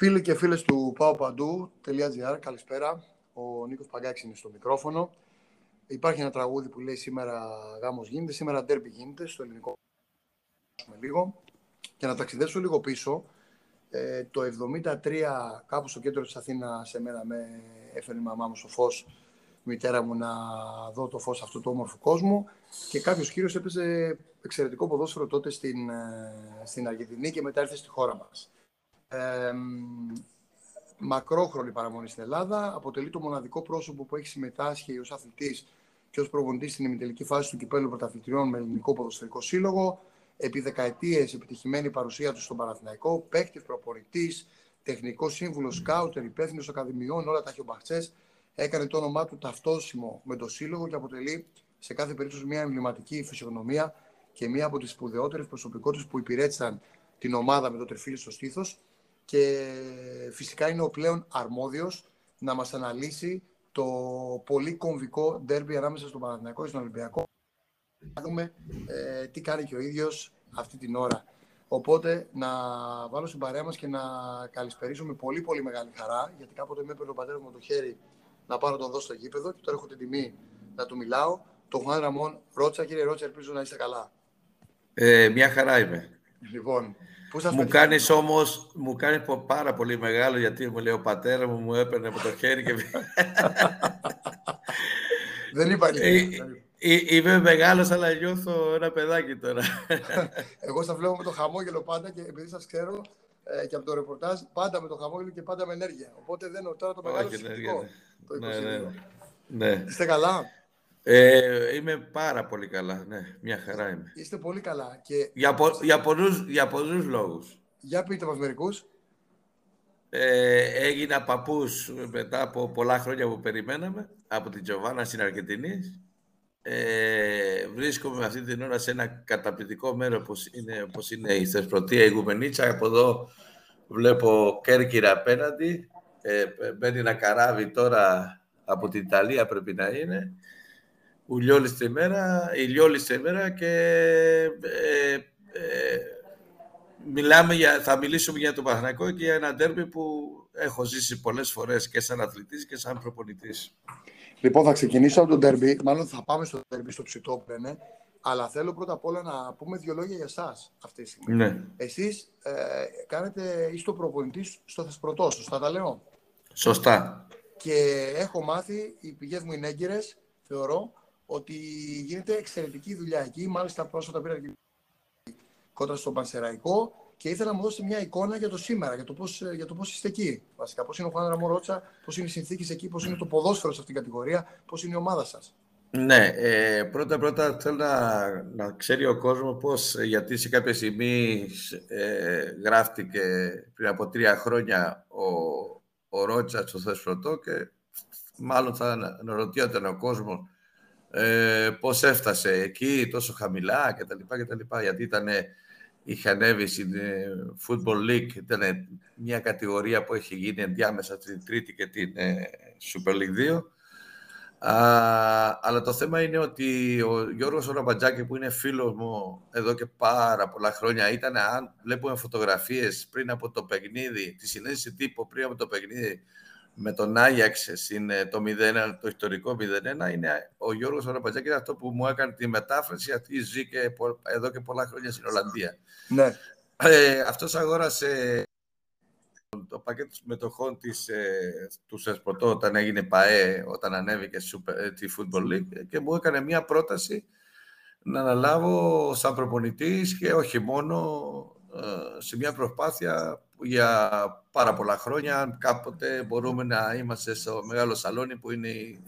Φίλοι και φίλες του paopandou.gr, καλησπέρα. Ο Νίκος Παγκάκης είναι στο μικρόφωνο. Υπάρχει ένα τραγούδι που λέει σήμερα γάμος γίνεται, σήμερα ντέρμπι γίνεται, στο ελληνικό λίγο. Και να ταξιδέψω λίγο πίσω, ε, το 73 κάπου στο κέντρο της Αθήνας σε μένα με έφερε η μαμά μου στο φως μητέρα μου να δω το φως αυτού του όμορφου κόσμου και κάποιος κύριος έπαιζε εξαιρετικό ποδόσφαιρο τότε στην, ε, στην Αργεντινή και μετά ήρθε στη χώρα μας ε, μακρόχρονη παραμονή στην Ελλάδα. Αποτελεί το μοναδικό πρόσωπο που έχει συμμετάσχει ως αθλητής και ως προπονητής στην ημιτελική φάση του κυπέλου πρωταθλητριών με ελληνικό ποδοσφαιρικό σύλλογο. Επί δεκαετίες επιτυχημένη παρουσία του στον Παναθηναϊκό, παίκτης, προπονητής, τεχνικός σύμβουλος, σκάουτερ, υπεύθυνος ακαδημιών, όλα τα χιομπαχτσέ. Έκανε το όνομά του ταυτόσιμο με το σύλλογο και αποτελεί σε κάθε περίπτωση μια εμβληματική φυσιογνωμία και μία από τις σπουδαιότερες προσωπικότητες που υπηρέτησαν την ομάδα με το τριφύλι στο στήθος και φυσικά είναι ο πλέον αρμόδιος να μας αναλύσει το πολύ κομβικό ντέρμπι ανάμεσα στον Παναθηναϊκό και στον Ολυμπιακό. Να δούμε ε, τι κάνει και ο ίδιος αυτή την ώρα. Οπότε να βάλω στην παρέα μας και να καλησπερίσω με πολύ πολύ μεγάλη χαρά, γιατί κάποτε με έπαιρνε ο πατέρας μου το χέρι να πάρω τον δω στο γήπεδο και τώρα έχω την τιμή να του μιλάω. Τον Χουάν Ραμόν Ρότσα. Κύριε Ρότσα, ελπίζω να είστε καλά. Ε, μια χαρά είμαι. Λοιπόν, μου κάνεις όμως, μου κάνεις πάρα πολύ μεγάλο γιατί μου λέει ο πατέρας μου μου έπαιρνε από το χέρι και... Δεν είπα ε, ε, Είμαι μεγάλος, αλλά νιώθω ένα παιδάκι τώρα. Εγώ σας βλέπω με το χαμόγελο πάντα και επειδή σας ξέρω ε, και από το ρεπορτάζ, πάντα με το χαμόγελο και πάντα με ενέργεια. Οπότε δεν τώρα το μεγάλο σημαντικό. Το ναι, ναι, ναι. Είστε καλά; Ε, είμαι πάρα πολύ καλά, ναι, μια χαρά είμαι. Είστε πολύ καλά. Και... Για, πο, για, πολλούς, για πολλούς λόγους. Για πείτε μας μερικούς. Ε, έγινα παππούς μετά από πολλά χρόνια που περιμέναμε, από την Τζοβάνα στην Αργεντινή. Ε, βρίσκομαι αυτή την ώρα σε ένα καταπληκτικό μέρος όπως είναι, όπως είναι η Θεσπρωτεία, η Γουμενίτσα. Από εδώ βλέπω Κέρκυρα απέναντι. Ε, μπαίνει ένα καράβι τώρα από την Ιταλία πρέπει να είναι ουλιόλιστη ημέρα, ηλιόλιστη ημέρα και ε, ε, μιλάμε για, θα μιλήσουμε για το Παναθηναϊκό και για ένα ντέρμπι που έχω ζήσει πολλές φορές και σαν αθλητής και σαν προπονητής. Λοιπόν, θα ξεκινήσω από το ντέρμπι, μάλλον θα πάμε στο ντέρμπι στο ψητό που λένε, αλλά θέλω πρώτα απ' όλα να πούμε δύο λόγια για εσάς αυτή τη στιγμή. Ναι. Εσείς ε, κάνετε, είστε ο προπονητής στο Θεσπρωτός, σωστά τα λέω; Σωστά. Και έχω μάθει, οι πηγές μου είναι έγκυρες, θεωρώ, ότι γίνεται εξαιρετική δουλειά εκεί. Μάλιστα, πρόσφατα πήρα και κόντρα στον Πανσεραϊκό και ήθελα να μου δώσετε μια εικόνα για το σήμερα, για το πώς για το πώς είστε εκεί. Βασικά, πώς είναι ο Φάνερα Μορότσα, πώς είναι οι συνθήκες εκεί, πώς είναι το ποδόσφαιρο σε αυτήν την κατηγορία, πώς είναι η ομάδα σας. Ναι, ε, πρώτα πρώτα θέλω να, να ξέρει ο κόσμος πώς, γιατί σε κάποια στιγμή ε, γράφτηκε πριν από τρία χρόνια ο, ο Ρότσα στο Θεσπρωτό και μάλλον θα αναρωτιόταν ο κόσμος ε, πώς έφτασε εκεί τόσο χαμηλά κτλ. λοιπά Γιατί ήταν, είχε ανέβει στην ε, Football League, ήταν μια κατηγορία που έχει γίνει ενδιάμεσα στην Τρίτη και την ε, Super League 2. Α, αλλά το θέμα είναι ότι ο Γιώργος Ραμπατζάκη που είναι φίλος μου εδώ και πάρα πολλά χρόνια ήταν, αν βλέπουμε φωτογραφίες πριν από το παιχνίδι, τη συνέντευξη τύπου πριν από το παιχνίδι με τον Άγιαξ είναι το 0 το ιστορικό 0-1, είναι ο Γιώργος Οραπατζάκης αυτό που μου έκανε τη μετάφραση, αυτή ζει και εδώ και πολλά χρόνια στην Ολλανδία. Ναι. Ε, αυτός αγόρασε το πακέτο μετοχών της, ε, του Σεσποτό όταν έγινε ΠαΕ, όταν ανέβηκε ε, τη Football League και μου έκανε μια πρόταση να αναλάβω σαν προπονητής και όχι μόνο ε, σε μια προσπάθεια για πάρα πολλά χρόνια, αν κάποτε μπορούμε να είμαστε στο μεγάλο σαλόνι που είναι η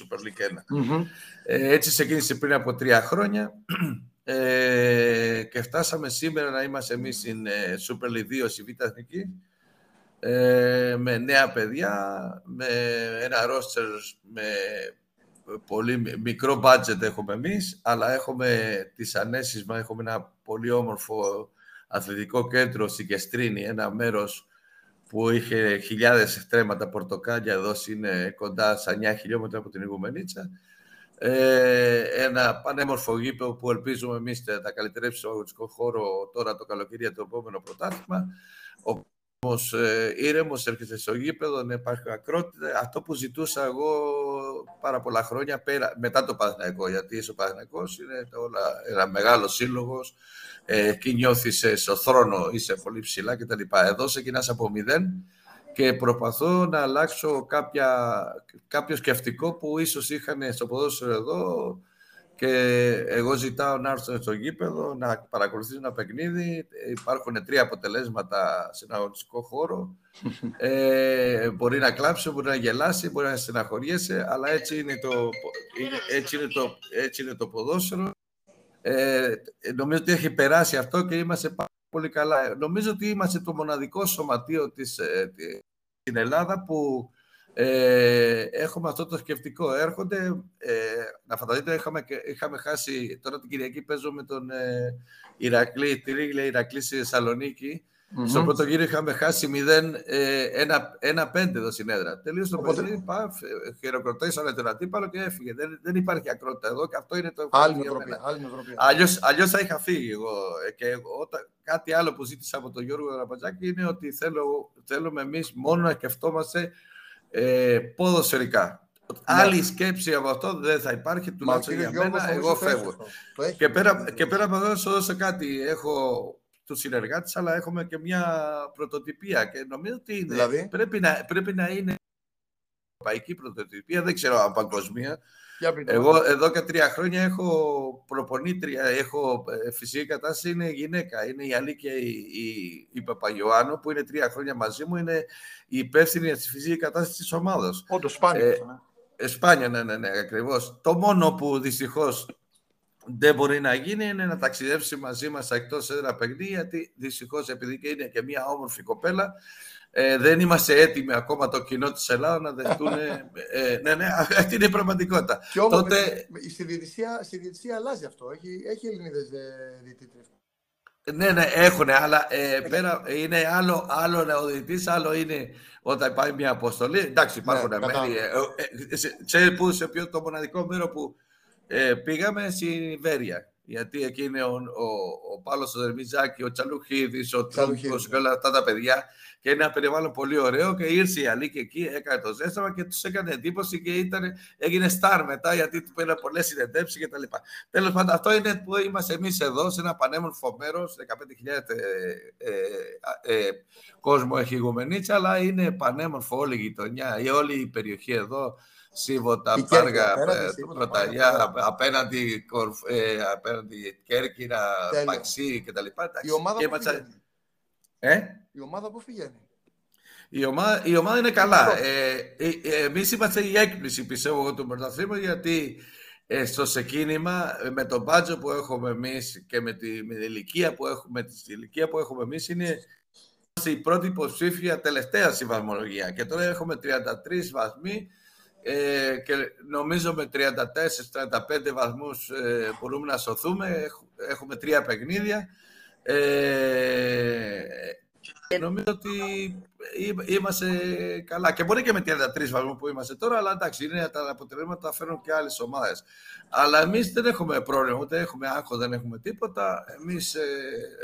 Super League 1. Ε, έτσι ξεκίνησε πριν από τρία χρόνια. Ε, και φτάσαμε σήμερα να είμαστε εμείς στην ε, Super League 2 στη Β' Εθνική. Ε, με νέα παιδιά, με ένα ρόστερ με πολύ μικρό budget έχουμε εμείς, αλλά έχουμε τις ανέσεις μας, έχουμε ένα πολύ όμορφο αθλητικό κέντρο στην Κεστρίνη, ένα μέρος που είχε χιλιάδες στρέμματα πορτοκάλια, εδώ είναι κοντά στα 9 χιλιόμετρα από την Ιγουμενίτσα. Ε, ένα πανέμορφο γήπεδο που ελπίζουμε εμείς θα καλυτερεύσει στο αγωνιστικό χώρο τώρα το καλοκαίρι για το επόμενο πρωτάθλημα. Ο όμως ε, ήρεμος, έρχεσαι στο γήπεδο, να υπάρχει ακρότητα. Αυτό που ζητούσα εγώ πάρα πολλά χρόνια πέρα, μετά το Παναθηναϊκό, γιατί είσαι ο Παναθηναϊκός, είναι όλα, ένα μεγάλο σύλλογος. Ε, εκεί νιώθεις ε, στο θρόνο, είσαι πολύ ψηλά κτλ. Εδώ ξεκινάς από μηδέν και προσπαθώ να αλλάξω κάποια, κάποιο σκεφτικό που ίσως είχαν στο ποδόσφαιρο εδώ και εγώ ζητάω να έρθω στο γήπεδο, να παρακολουθήσω ένα παιχνίδι. Υπάρχουν τρία αποτελέσματα σε ένα αγωνιστικό χώρο. Ε, μπορεί να κλάψει, μπορεί να γελάσει, μπορεί να στεναχωριέσαι, αλλά έτσι είναι το, έτσι είναι το, έτσι είναι το ποδόσφαιρο. Ε, νομίζω ότι έχει περάσει αυτό και είμαστε πάρα πολύ καλά. Νομίζω ότι είμαστε το μοναδικό σωματείο της, ε, στην Ελλάδα που ε, έχουμε αυτό το σκεφτικό. Έρχονται, ε, να φανταστείτε, είχαμε, είχαμε χάσει, τώρα την Κυριακή παίζω με τον ε, Ηρακλή, τη Ρίγλια Ηρακλή στη θεσσαλονικη mm-hmm. Στο πρώτο γύρο είχαμε χάσει 0, ε, 1-5 εδώ στην έδρα. Τελείωσε το Οπότε... παιχνίδι, χειροκροτήσανε τον αντίπαλο και έφυγε. Δεν, δεν υπάρχει ακρότητα εδώ και αυτό είναι το. Άλλη νοοτροπία. Αλλιώς θα είχα φύγει εγώ. Και όταν, κάτι άλλο που ζήτησα από τον Γιώργο Ραμπατζάκη είναι ότι θέλω, θέλουμε εμείς μόνο να σκεφτόμαστε ε, ποδοσφαιρικά. Ναι. Άλλη σκέψη από αυτό δεν θα υπάρχει, τουλάχιστον για μένα, εγώ φεύγω. Και πέρα, και πέρα από αυτό, σου δώσω κάτι. Έχω τους συνεργάτες, αλλά έχουμε και μια πρωτοτυπία. Και νομίζω ότι είναι, δηλαδή; πρέπει, να, πρέπει να είναι ευρωπαϊκή πρωτοτυπία, δεν ξέρω αν παγκοσμία. Εγώ εδώ και τρία χρόνια έχω προπονήτρια, έχω ε, φυσική κατάσταση, είναι γυναίκα. Είναι η Αλίκια η, η, η Παπαγιωάννου που είναι τρία χρόνια μαζί μου, είναι η υπεύθυνη τη φυσική κατάσταση της ομάδας. Όντως, σπάνια. Ε, ναι. Σπάνια, ναι, ναι, ναι, ακριβώς. Το μόνο που δυστυχώς δεν μπορεί να γίνει είναι να ταξιδέψει μαζί μας εκτός έδρα παιχνίδι, γιατί δυστυχώς επειδή και είναι και μια όμορφη κοπέλα, ε, δεν είμαστε έτοιμοι ακόμα το κοινό της Ελλάδας να δεχτούν. ε, ναι, ναι, αυτή είναι η πραγματικότητα. Και όμως, Τότε... στη, διαιτησία, στη διαιτησία αλλάζει αυτό. Έχει, έχει Ελληνίδες ε, διαιτήτρες. Ναι, ναι, έχουν, αλλά ε, πέρα είναι άλλο, άλλο ο διαιτητής, άλλο είναι όταν πάει μια αποστολή. Εντάξει, υπάρχουν ναι, μέρη. Ε, ε, ε, σε, σε ποιο το μοναδικό μέρο που ε, πήγαμε στη Βέρεια. Γιατί εκεί είναι ο, ο, ο Πάλος ο Δερμιζάκη, ο Τσαλουχίδης, ο Τρούγκος και όλα αυτά τα παιδιά. Και είναι ένα περιβάλλον πολύ ωραίο και ήρθε η Αλίκη εκεί, έκανε το ζέσταμα και τους έκανε εντύπωση και ήταν, έγινε στάρ μετά γιατί του πήρε πολλές συνεντεύξεις και τα λοιπά. Τέλος πάντων, αυτό είναι που είμαστε εμείς εδώ σε ένα πανέμορφο μέρος, 15.000 ε, ε, ε, κόσμο έχει η Γουμενίτσα, αλλά είναι πανέμορφο όλη η γειτονιά, η όλη η περιοχή εδώ, Σίβοτα, Πάργα, Πρωταλιά, απέναντι, ε, απέναντι Κέρκυρα, Παξί κτλ. Η ομάδα ε; Η ομάδα που πηγαίνει; Η ομάδα, η ομάδα είναι καλά. Ε, ε, ε Εμείς είμαστε η έκπληση, πιστεύω, εγώ του πρωταθλήματο, γιατί ε, στο ξεκίνημα με τον μπάτζο που έχουμε εμείς και με, τη, με την ηλικία που έχουμε, τη ηλικία που έχουμε εμείς, είναι η πρώτη υποψήφια τελευταία στη βαθμολογία. Και τώρα έχουμε 33 βαθμοί ε, και νομίζω με 34-35 βαθμούς ε, μπορούμε να σωθούμε. Έχουμε τρία παιχνίδια. Ε, νομίζω ότι είμαστε καλά. Και μπορεί και με 33 βαθμούς που είμαστε τώρα, αλλά εντάξει, είναι τα αποτελέσματα τα φέρνουν και άλλες ομάδες. Αλλά εμείς δεν έχουμε πρόβλημα, ούτε έχουμε άγχος, δεν έχουμε τίποτα. Εμείς ε,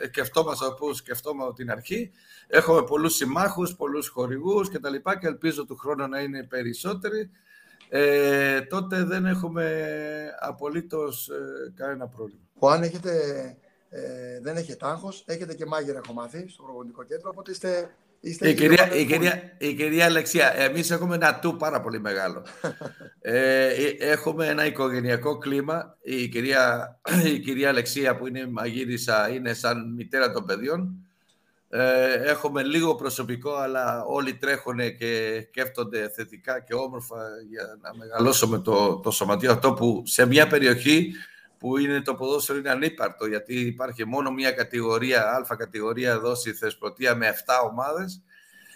σκεφτόμαστε όπως σκεφτόμαστε την αρχή. Έχουμε πολλούς συμμάχους, πολλούς χορηγούς κτλ. Και, και ελπίζω του χρόνου να είναι περισσότεροι. Ε, τότε δεν έχουμε απολύτως ε, κανένα πρόβλημα. Ο αν έχετε ε, δεν έχετε άγχος, έχετε και μάγειρα έχω μάθει στο προπονητικό κέντρο, οπότε είστε... είστε η, κυρία, η, κυρία, η κυρία Αλεξία, εμείς έχουμε ένα του πάρα πολύ μεγάλο. Ε, ε, έχουμε ένα οικογενειακό κλίμα. Η κυρία, η κυρία Αλεξία που είναι μαγείρισα είναι σαν μητέρα των παιδιών. Ε, έχουμε λίγο προσωπικό, αλλά όλοι τρέχουν και σκέφτονται θετικά και όμορφα για να μεγαλώσουμε το, το σωματείο αυτό που σε μια περιοχή που είναι το ποδόσφαιρο είναι ανύπαρτο, γιατί υπάρχει μόνο μια κατηγορία, α κατηγορία εδώ στη Θεσπρωτεία με 7 ομάδες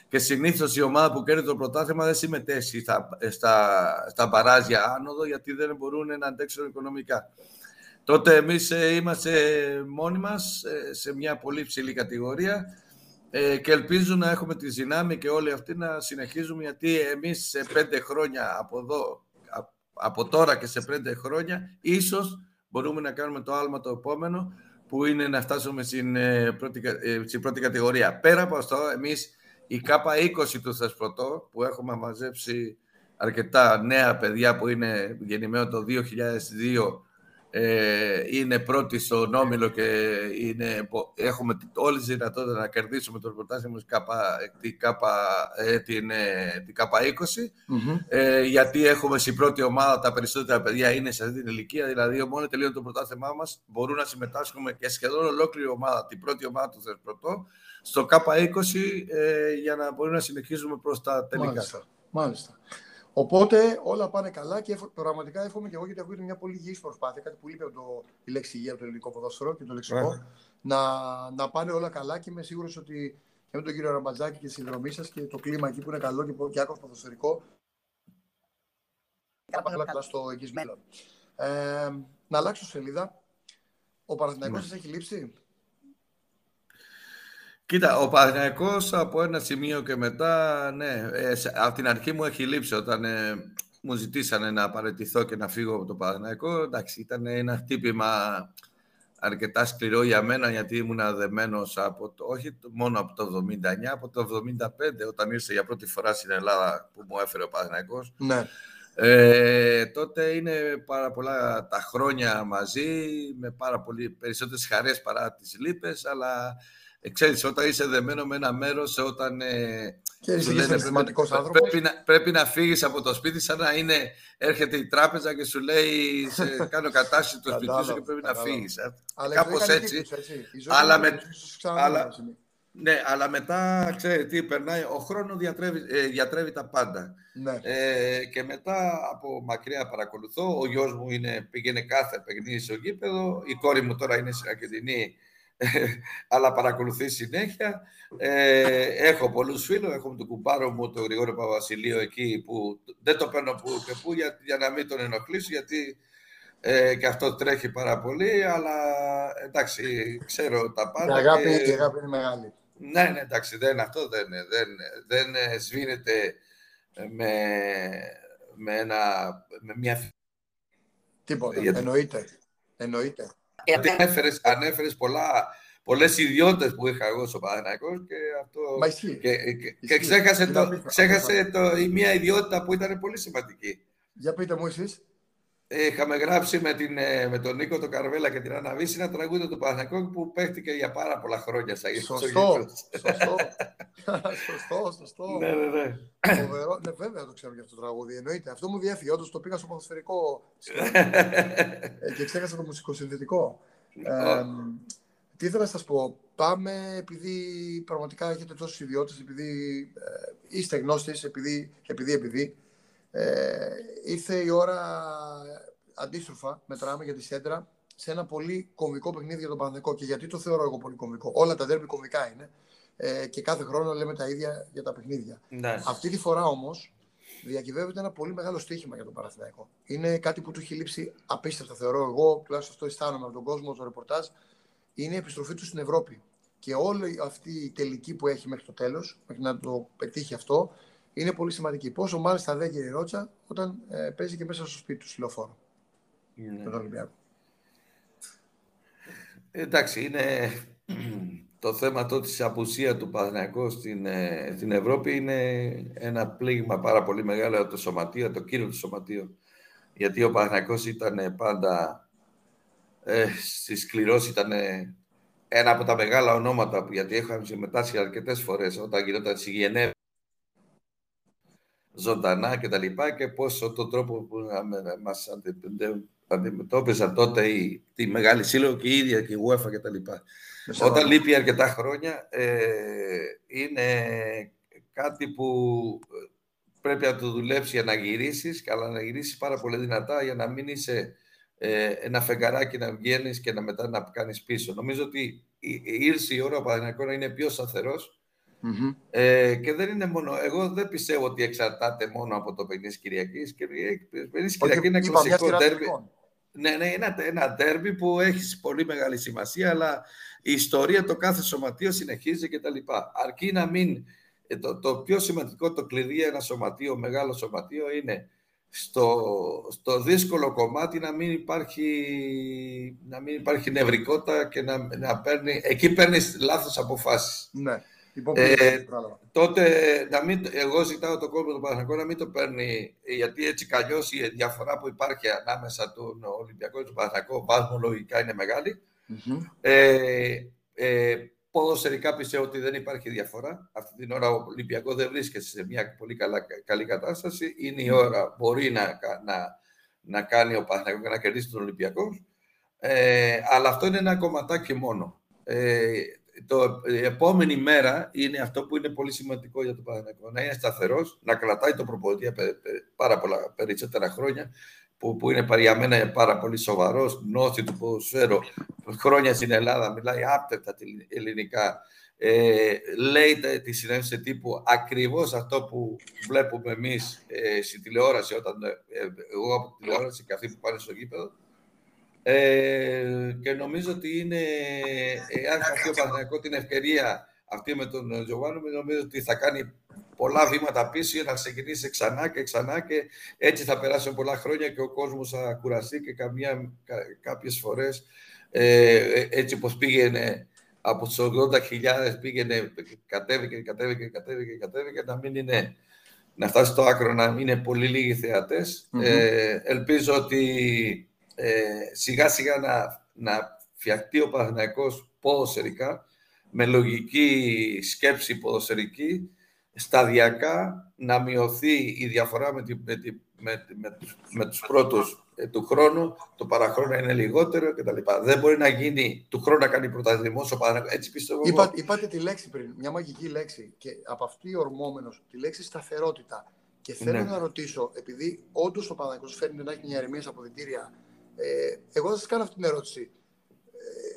και συνήθως η ομάδα που κέρδει το πρωτάθλημα δεν συμμετέχει στα, στα, στα παράζια άνοδο γιατί δεν μπορούν να αντέξουν οικονομικά. Τότε εμείς ε, είμαστε μόνοι μας ε, σε μια πολύ ψηλή κατηγορία ε, και ελπίζω να έχουμε τη δυνάμει και όλοι αυτοί να συνεχίζουμε γιατί εμείς σε πέντε χρόνια από εδώ, από τώρα και σε πέντε χρόνια, ίσως μπορούμε να κάνουμε το άλμα το επόμενο που είναι να φτάσουμε στην ε, πρώτη, ε, στην πρώτη κατηγορία. Πέρα από αυτό, εμείς η ΚΑΠΑ 20 του Θεσπρωτό, που έχουμε μαζέψει αρκετά νέα παιδιά που είναι γεννημένο το 2002 ε, είναι πρώτη στον Όμιλο και είναι, έχουμε όλες τις δυνατότητες να κερδίσουμε το πρωτάθλημα την ΚΑΠΑ, ε, την, ε, την ΚΑΠΑ 20 ε, γιατί έχουμε στην πρώτη ομάδα τα περισσότερα παιδιά είναι σε αυτή την ηλικία δηλαδή μόνο τελείω το πρωτάθλημά μας μπορούν να συμμετάσχουμε και σχεδόν ολόκληρη ομάδα την πρώτη ομάδα του Θεσπρωτό στο ΚΑΠΑ 20 ε, για να μπορούμε να συνεχίσουμε προς τα τελικά. Μάλιστα. Μάλιστα. Οπότε όλα πάνε καλά και πραγματικά εύχομαι και εγώ γιατί ακούγεται μια πολύ υγιή προσπάθεια. Κάτι που λείπει από το, η λέξη υγεία από το ελληνικό ποδόσφαιρο και το λεξικό. Να, να πάνε όλα καλά και είμαι σίγουρος ότι και με τον κύριο Ραμπατζάκη και τη συνδρομή σας και το κλίμα εκεί που είναι καλό και, και άκρος ποδοσφαιρικό. Θα πάνε όλα καλά στο εγγύς μέλλον. Ε, να αλλάξω σελίδα. Ο Παναθηναϊκός ναι. σας έχει λείψει; Κοίτα, ο Παναθηναϊκός από ένα σημείο και μετά, ναι, ε, από την αρχή μου έχει λείψει όταν ε, μου ζητήσανε να παραιτηθώ και να φύγω από το Παναθηναϊκό. Εντάξει, ήταν ένα χτύπημα αρκετά σκληρό για μένα γιατί ήμουν αδεμένος από το, όχι μόνο από το 79, από το 75 όταν ήρθε για πρώτη φορά στην Ελλάδα που μου έφερε ο Παναθηναϊκός. Ναι. Ε, τότε είναι πάρα πολλά τα χρόνια μαζί, με πάρα πολύ περισσότερες χαρές παρά τις λύπες, αλλά ε, ξέρεις, όταν είσαι δεμένο με ένα μέρος, όταν ε, και είσαι λένε, πρέπει, πρέπει, να, πρέπει να φύγεις από το σπίτι σαν να είναι, έρχεται η τράπεζα και σου λέει σε, κάνω κατάσταση το σπίτι σου και πρέπει να φύγεις. Ε. Κάπως έτσι. έτσι. Αλλά, με, αλλά, ναι, αλλά μετά, ξέρετε τι, περνάει, ο χρόνος διατρεύει, ε, διατρεύει τα πάντα. Ναι. Ε, και μετά από μακριά παρακολουθώ, ο γιος μου είναι, πήγαινε κάθε παιχνίδι στο γήπεδο, η κόρη μου τώρα είναι στην Ακεντινή, αλλά παρακολουθεί συνέχεια. Ε, έχω πολλούς φίλους, έχω τον κουμπάρο μου, τον Γρηγόριο Παπασιλείο εκεί, που δεν το παίρνω που και που για, για να μην τον ενοχλήσω, γιατί ε, και αυτό τρέχει πάρα πολύ, αλλά εντάξει, ξέρω τα πάντα. Η αγάπη, και... η αγάπη είναι μεγάλη. Ναι, ναι, εντάξει, δεν, αυτό δεν, δεν, δεν σβήνεται με, με, ένα, με μια... Τίποτα, Γιατί... εννοείται. εννοείται. Γιατί ανέφερες, ανέφερες πολλά, πολλές ιδιότητες που είχα εγώ στο Παναθηναϊκός και αυτό... Μα ισχύει. Και, και, και ξέχασε, το, ξέχασε το, η μία ιδιότητα που ήταν πολύ σημαντική. Για πείτε μου εσείς. Είχαμε γράψει με, την, ε, με τον Νίκο τον Καρβέλα και την Αναβίση ένα τραγούδι του Παναθηναϊκού που παίχτηκε για πάρα πολλά χρόνια. Σαν σωστό, σωστό, σωστό, σωστό. Ναι, ναι, ναι. Φοβερό. Ναι, βέβαια το ξέρω για αυτό το τραγούδι. Εννοείται. Αυτό μου διέφυγε. Όντως το πήγα στο ποδοσφαιρικό ε, και ξέχασα το μουσικοσυνδετικό. Ε, τι ήθελα να σας πω. Πάμε επειδή πραγματικά έχετε τόσε ιδιότητε, επειδή ε, είστε γνώστες, επειδή, επειδή, επειδή ε, ήρθε η ώρα αντίστροφα, μετράμε για τη Σέντρα, σε ένα πολύ κομβικό παιχνίδι για τον Παναθηναϊκό. Και γιατί το θεωρώ εγώ πολύ κομβικό; Όλα τα δέρμπι κομβικά είναι. Ε, και κάθε χρόνο λέμε τα ίδια για τα παιχνίδια. Ναι. Αυτή τη φορά όμως διακυβεύεται ένα πολύ μεγάλο στοίχημα για τον Παναθηναϊκό. Είναι κάτι που του έχει λείψει απίστευτα, θεωρώ εγώ, τουλάχιστον αυτό αισθάνομαι από τον κόσμο, το ρεπορτάζ. Είναι η επιστροφή του στην Ευρώπη. Και όλη αυτή η τελική που έχει μέχρι το τέλος, μέχρι να το πετύχει αυτό, είναι πολύ σημαντική. Πόσο μάλιστα δεν η Ρότσα όταν ε, παίζει και μέσα στο σπίτι του συλλοφόρο. Ναι. τον Ολυμπιακό. Εντάξει, είναι το θέμα το της απουσίας του Παναθηναϊκού στην, ε, στην Ευρώπη είναι ένα πλήγμα πάρα πολύ μεγάλο το σωματείο, το κύριο του σωματείο. Γιατί ο Παναθηναϊκός ήταν πάντα ε, στη σκληρώση, ήταν ένα από τα μεγάλα ονόματα, γιατί είχαμε συμμετάσχει αρκετές φορές όταν γινόταν στη Γενέβη ζωντανά και τα λοιπά και πόσο τον τρόπο που μας αντιμετώπιζαν τότε η, τη μεγάλη σύλλογο και η ίδια και η UEFA και τα λοιπά. Όταν λείπει αρκετά χρόνια ε, είναι κάτι που πρέπει να το δουλέψεις για να γυρίσεις, αλλά να γυρίσεις πάρα πολύ δυνατά για να μην είσαι ε, ένα φεγγαράκι να βγαίνεις και να μετά να κάνεις πίσω. Νομίζω ότι ήρθε η ώρα ο Παναγιακός να είναι πιο σταθερός Mm-hmm. Ε, και δεν είναι μόνο. Εγώ δεν πιστεύω ότι εξαρτάται μόνο από το παιχνίδι Κυριακής. Παιχνίδι Κυριακής είναι κλασικό τέρμι. Ναι, ναι, είναι ένα τέρμι που έχει πολύ μεγάλη σημασία, αλλά η ιστορία το κάθε σωματείο συνεχίζει κτλ. Αρκεί να μην. Ε, το, το πιο σημαντικό το κλειδί ένα σωματείο, μεγάλο σωματείο, είναι στο, στο δύσκολο κομμάτι να μην υπάρχει, να μην υπάρχει νευρικότητα και να, να παίρνει, εκεί παίρνεις λάθος αποφάσεις. Ναι. Ε, τότε να μην, εγώ ζητάω το κόμμα του Παναθηναϊκού να μην το παίρνει, γιατί έτσι κι η διαφορά που υπάρχει ανάμεσα του Ολυμπιακού και του Παναθηναϊκού βαθμολογικά είναι μεγάλη. Mm-hmm. Ε, ε, ποδοσφαιρικά πιστεύω ότι δεν υπάρχει διαφορά. Αυτή την ώρα ο Ολυμπιακό δεν βρίσκεται σε μια πολύ καλά, καλή κατάσταση. Είναι η ώρα, μπορεί να, να, να κάνει ο Παναθηναϊκός και να κερδίσει τον Ολυμπιακό. Ε, αλλά αυτό είναι ένα κομματάκι μόνο. Ε, το, η επόμενη μέρα είναι αυτό που είναι πολύ σημαντικό για τον Παναθηναϊκό. Να είναι σταθερός, να κρατάει το προπονητή πάρα πολλά περισσότερα χρόνια, που, που είναι για μένα πάρα πολύ σοβαρός, γνώση του ποδοσφαίρου, χρόνια στην Ελλάδα, μιλάει άπτεκτα ελληνικά. Ε, λέει τη συνέντευξη τύπου ακριβώς αυτό που βλέπουμε εμείς ε, στη τηλεόραση, όταν ε, εγώ από τη τηλεόραση και αυτοί που πάνε στο γήπεδο, ε, και νομίζω ότι είναι, εάν χαθεί ο Παναγιακός την ευκαιρία αυτή με τον Τζοβάνο, νομίζω ότι θα κάνει πολλά βήματα πίσω για να ξεκινήσει ξανά και ξανά και έτσι θα περάσουν πολλά χρόνια και ο κόσμος θα κουραστεί και καμία, κάποιες φορές ε, έτσι όπως πήγαινε από τους 80.000 πήγαινε, κατέβηκε, κατέβηκε, κατέβηκε, κατέβηκε, να μην είναι, να φτάσει στο άκρο να μην είναι πολύ λίγοι Ε, ελπίζω ότι ε, σιγά σιγά να, να φτιαχτεί ο Παναθηναϊκός ποδοσερικά, με λογική σκέψη ποδοσερική, σταδιακά να μειωθεί η διαφορά με, τη, με, τη, με, με, τους, με τους πρώτους ε, του χρόνου, το παραχρόνο είναι λιγότερο κτλ. Δεν μπορεί να γίνει του χρόνου να κάνει πρωταθλημό ο Παναθηναϊκός. Έτσι πιστεύω. Είπα, είπατε τη λέξη πριν, μια μαγική λέξη και από αυτή ορμόμενος, τη λέξη σταθερότητα. Και θέλω ναι. να ρωτήσω, επειδή όντως ο Παναθηναϊκός φέρνει να έχει μια ηρεμία στα αποδητήρια ε, εγώ θα σας κάνω αυτή την ερώτηση.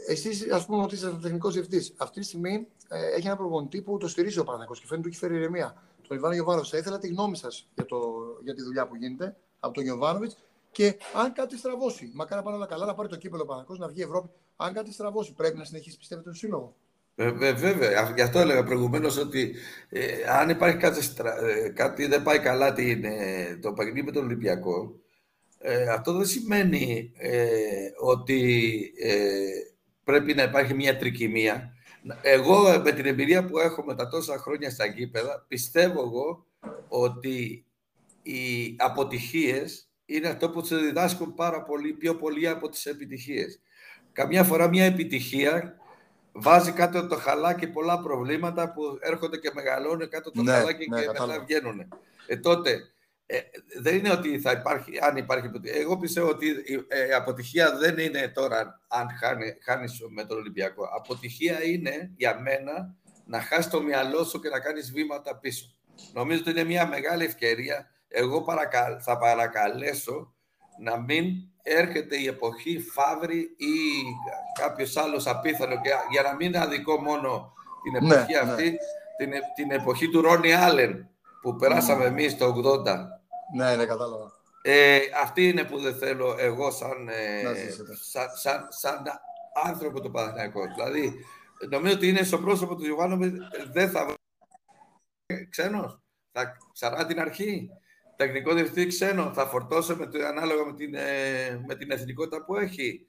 Ε, Εσείς, ας πούμε, ότι είστε τεχνικός διευθυντής, αυτή τη στιγμή ε, έχει ένα προπονητή που το στηρίζει ο Παναγιώ και φαίνεται ότι έχει φέρει ηρεμία. Τον Ιβάνο Γιωβάνοβιτ. Θα ήθελα τη γνώμη σας για, για τη δουλειά που γίνεται από τον Γιωβάνοβιτ και αν κάτι στραβώσει. Μακάρι να πάνε όλα καλά, να πάρει το κύπελο Παναγιώ, να βγει η Ευρώπη. Αν κάτι στραβώσει, πρέπει να συνεχίσει, πιστεύετε, το σύλλογο; Ε, βέβαια, γι' αυτό έλεγα προηγουμένως ότι ε, αν υπάρχει κάτι, ε, κάτι δεν πάει καλά την, ε, το παιχνίδι με τον Ολυμπιακό, ε, αυτό δεν σημαίνει ε, ότι ε, πρέπει να υπάρχει μια τρικυμία. Εγώ με την εμπειρία που έχω με τα τόσα χρόνια στα γήπεδα, πιστεύω εγώ ότι οι αποτυχίες είναι αυτό που σε διδάσκουν πάρα πολύ, πιο πολύ από τις επιτυχίες. Καμιά φορά μια επιτυχία βάζει κάτω το χαλάκι πολλά προβλήματα που έρχονται και μεγαλώνουν κάτω το ναι, χαλάκι ναι, και μετά βγαίνουν. Ε, τότε ε, δεν είναι ότι θα υπάρχει, αν υπάρχει Εγώ πιστεύω ότι ε, η αποτυχία δεν είναι τώρα αν χάνει, χάνεις με τον Ολυμπιακό. Αποτυχία είναι για μένα να χάσεις το μυαλό σου και να κάνεις βήματα πίσω. Νομίζω ότι είναι μια μεγάλη ευκαιρία. Εγώ θα παρακαλέσω να μην έρχεται η εποχή φαύρη ή κάποιος άλλος απίθανο για να μην αδικό μόνο την ναι, εποχή αυτή, ναι. την, την εποχή του Ρόνι Άλεν που περάσαμε εμείς το 80. Ναι, ναι, κατάλαβα. Ε, αυτή είναι που δεν θέλω εγώ σαν, ε, σαν, σαν, σαν, άνθρωπο του Παναθηναϊκού. Δηλαδή, νομίζω ότι είναι στο πρόσωπο του Ιωάννου δεν θα βρει ξένος. Θα ξανά την αρχή. Τεχνικό διευθυντή ξένο. Θα φορτώσω με το, ανάλογα με την, ε, με την εθνικότητα που έχει.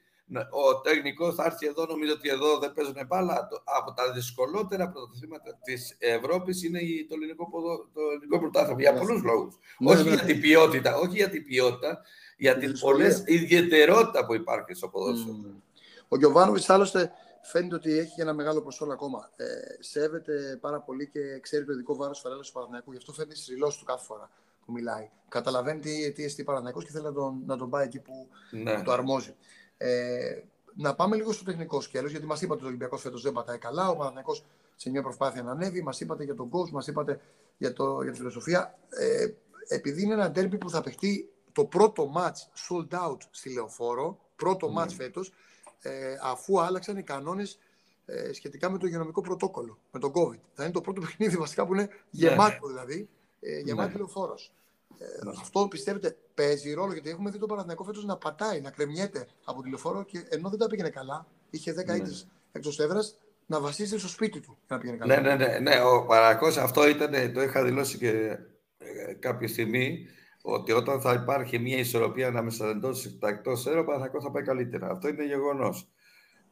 Ο τεχνικός θα έρθει εδώ, νομίζω ότι εδώ δεν παίζουν μπάλα. Από τα δυσκολότερα πρωταθλήματα της Ευρώπης είναι το ελληνικό, ποδο, το ελληνικό πρωτάθλημα για ναι. πολλούς λόγους. Ναι, όχι ναι. για την ποιότητα, όχι για την ποιότητα, για την πολλές ιδιαιτερότητα που υπάρχει στο ποδόσφαιρο. Mm. Ο Γιωβάνοβιτς άλλωστε φαίνεται ότι έχει ένα μεγάλο προσώλο ακόμα. Ε, σέβεται πάρα πολύ και ξέρει το ειδικό βάρος φαρέλα του Παναθηναϊκού. Γι' αυτό φαίνεται στις δηλώσεις του κάθε φορά που μιλάει. Καταλαβαίνει τι αιτίε τι και θέλει να τον, να τον πάει εκεί που ναι. το αρμόζει. Ε, να πάμε λίγο στο τεχνικό σκέλος, γιατί μας είπατε ότι ο Ολυμπιακός φέτος δεν πατάει καλά. Ο Παναθυνακό σε μια προσπάθεια να ανέβει. Μας είπατε για τον coach, μας είπατε για, το, για τη φιλοσοφία. Ε, επειδή είναι ένα ντέρμπι που θα παιχτεί το πρώτο match sold out στη Λεωφόρο, πρώτο mm. match φέτος, ε, αφού άλλαξαν οι κανόνες ε, σχετικά με το υγειονομικό πρωτόκολλο, με τον COVID. Θα είναι το πρώτο παιχνίδι βασικά που είναι γεμάτο δηλαδή, ε, γεμάτη ναι. λεωφόρος. Ε, αυτό πιστεύετε παίζει ρόλο γιατί έχουμε δει τον Παναθηναϊκό φέτος να πατάει, να κρεμιέται από τηλεφόρο και ενώ δεν τα πήγαινε καλά, είχε 10 ναι. ήττες εκτός έδρας, να βασίζεται στο σπίτι του να πήγαινε καλά. Ναι, ναι, ναι. ναι. Ο Παναθηναϊκός αυτό ήταν, το είχα δηλώσει και ε, κάποια στιγμή ότι όταν θα υπάρχει μια ισορροπία ανάμεσα εντός και εκτός έδρα, ο Παναθηναϊκός θα πάει καλύτερα. Αυτό είναι γεγονός.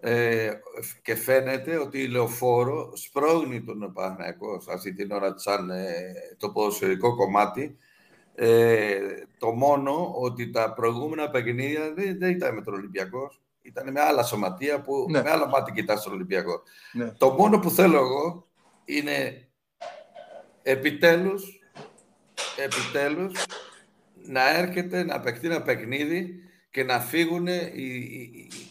ε, και φαίνεται ότι η Λεωφόρο σπρώχνει τον Παναθηναϊκό αυτή την ώρα σαν ε, το ποδοσφαιρικό κομμάτι. Ε, το μόνο ότι τα προηγούμενα παιχνίδια δεν, δεν ήταν με τον Ολυμπιακό. Ήταν με άλλα σωματεία που ναι. με άλλα μάτια κοιτάς τον Ολυμπιακό. Ναι. Το μόνο που θέλω εγώ είναι επιτέλους, επιτέλους να έρχεται να παιχτεί ένα παιχνίδι και να φύγουν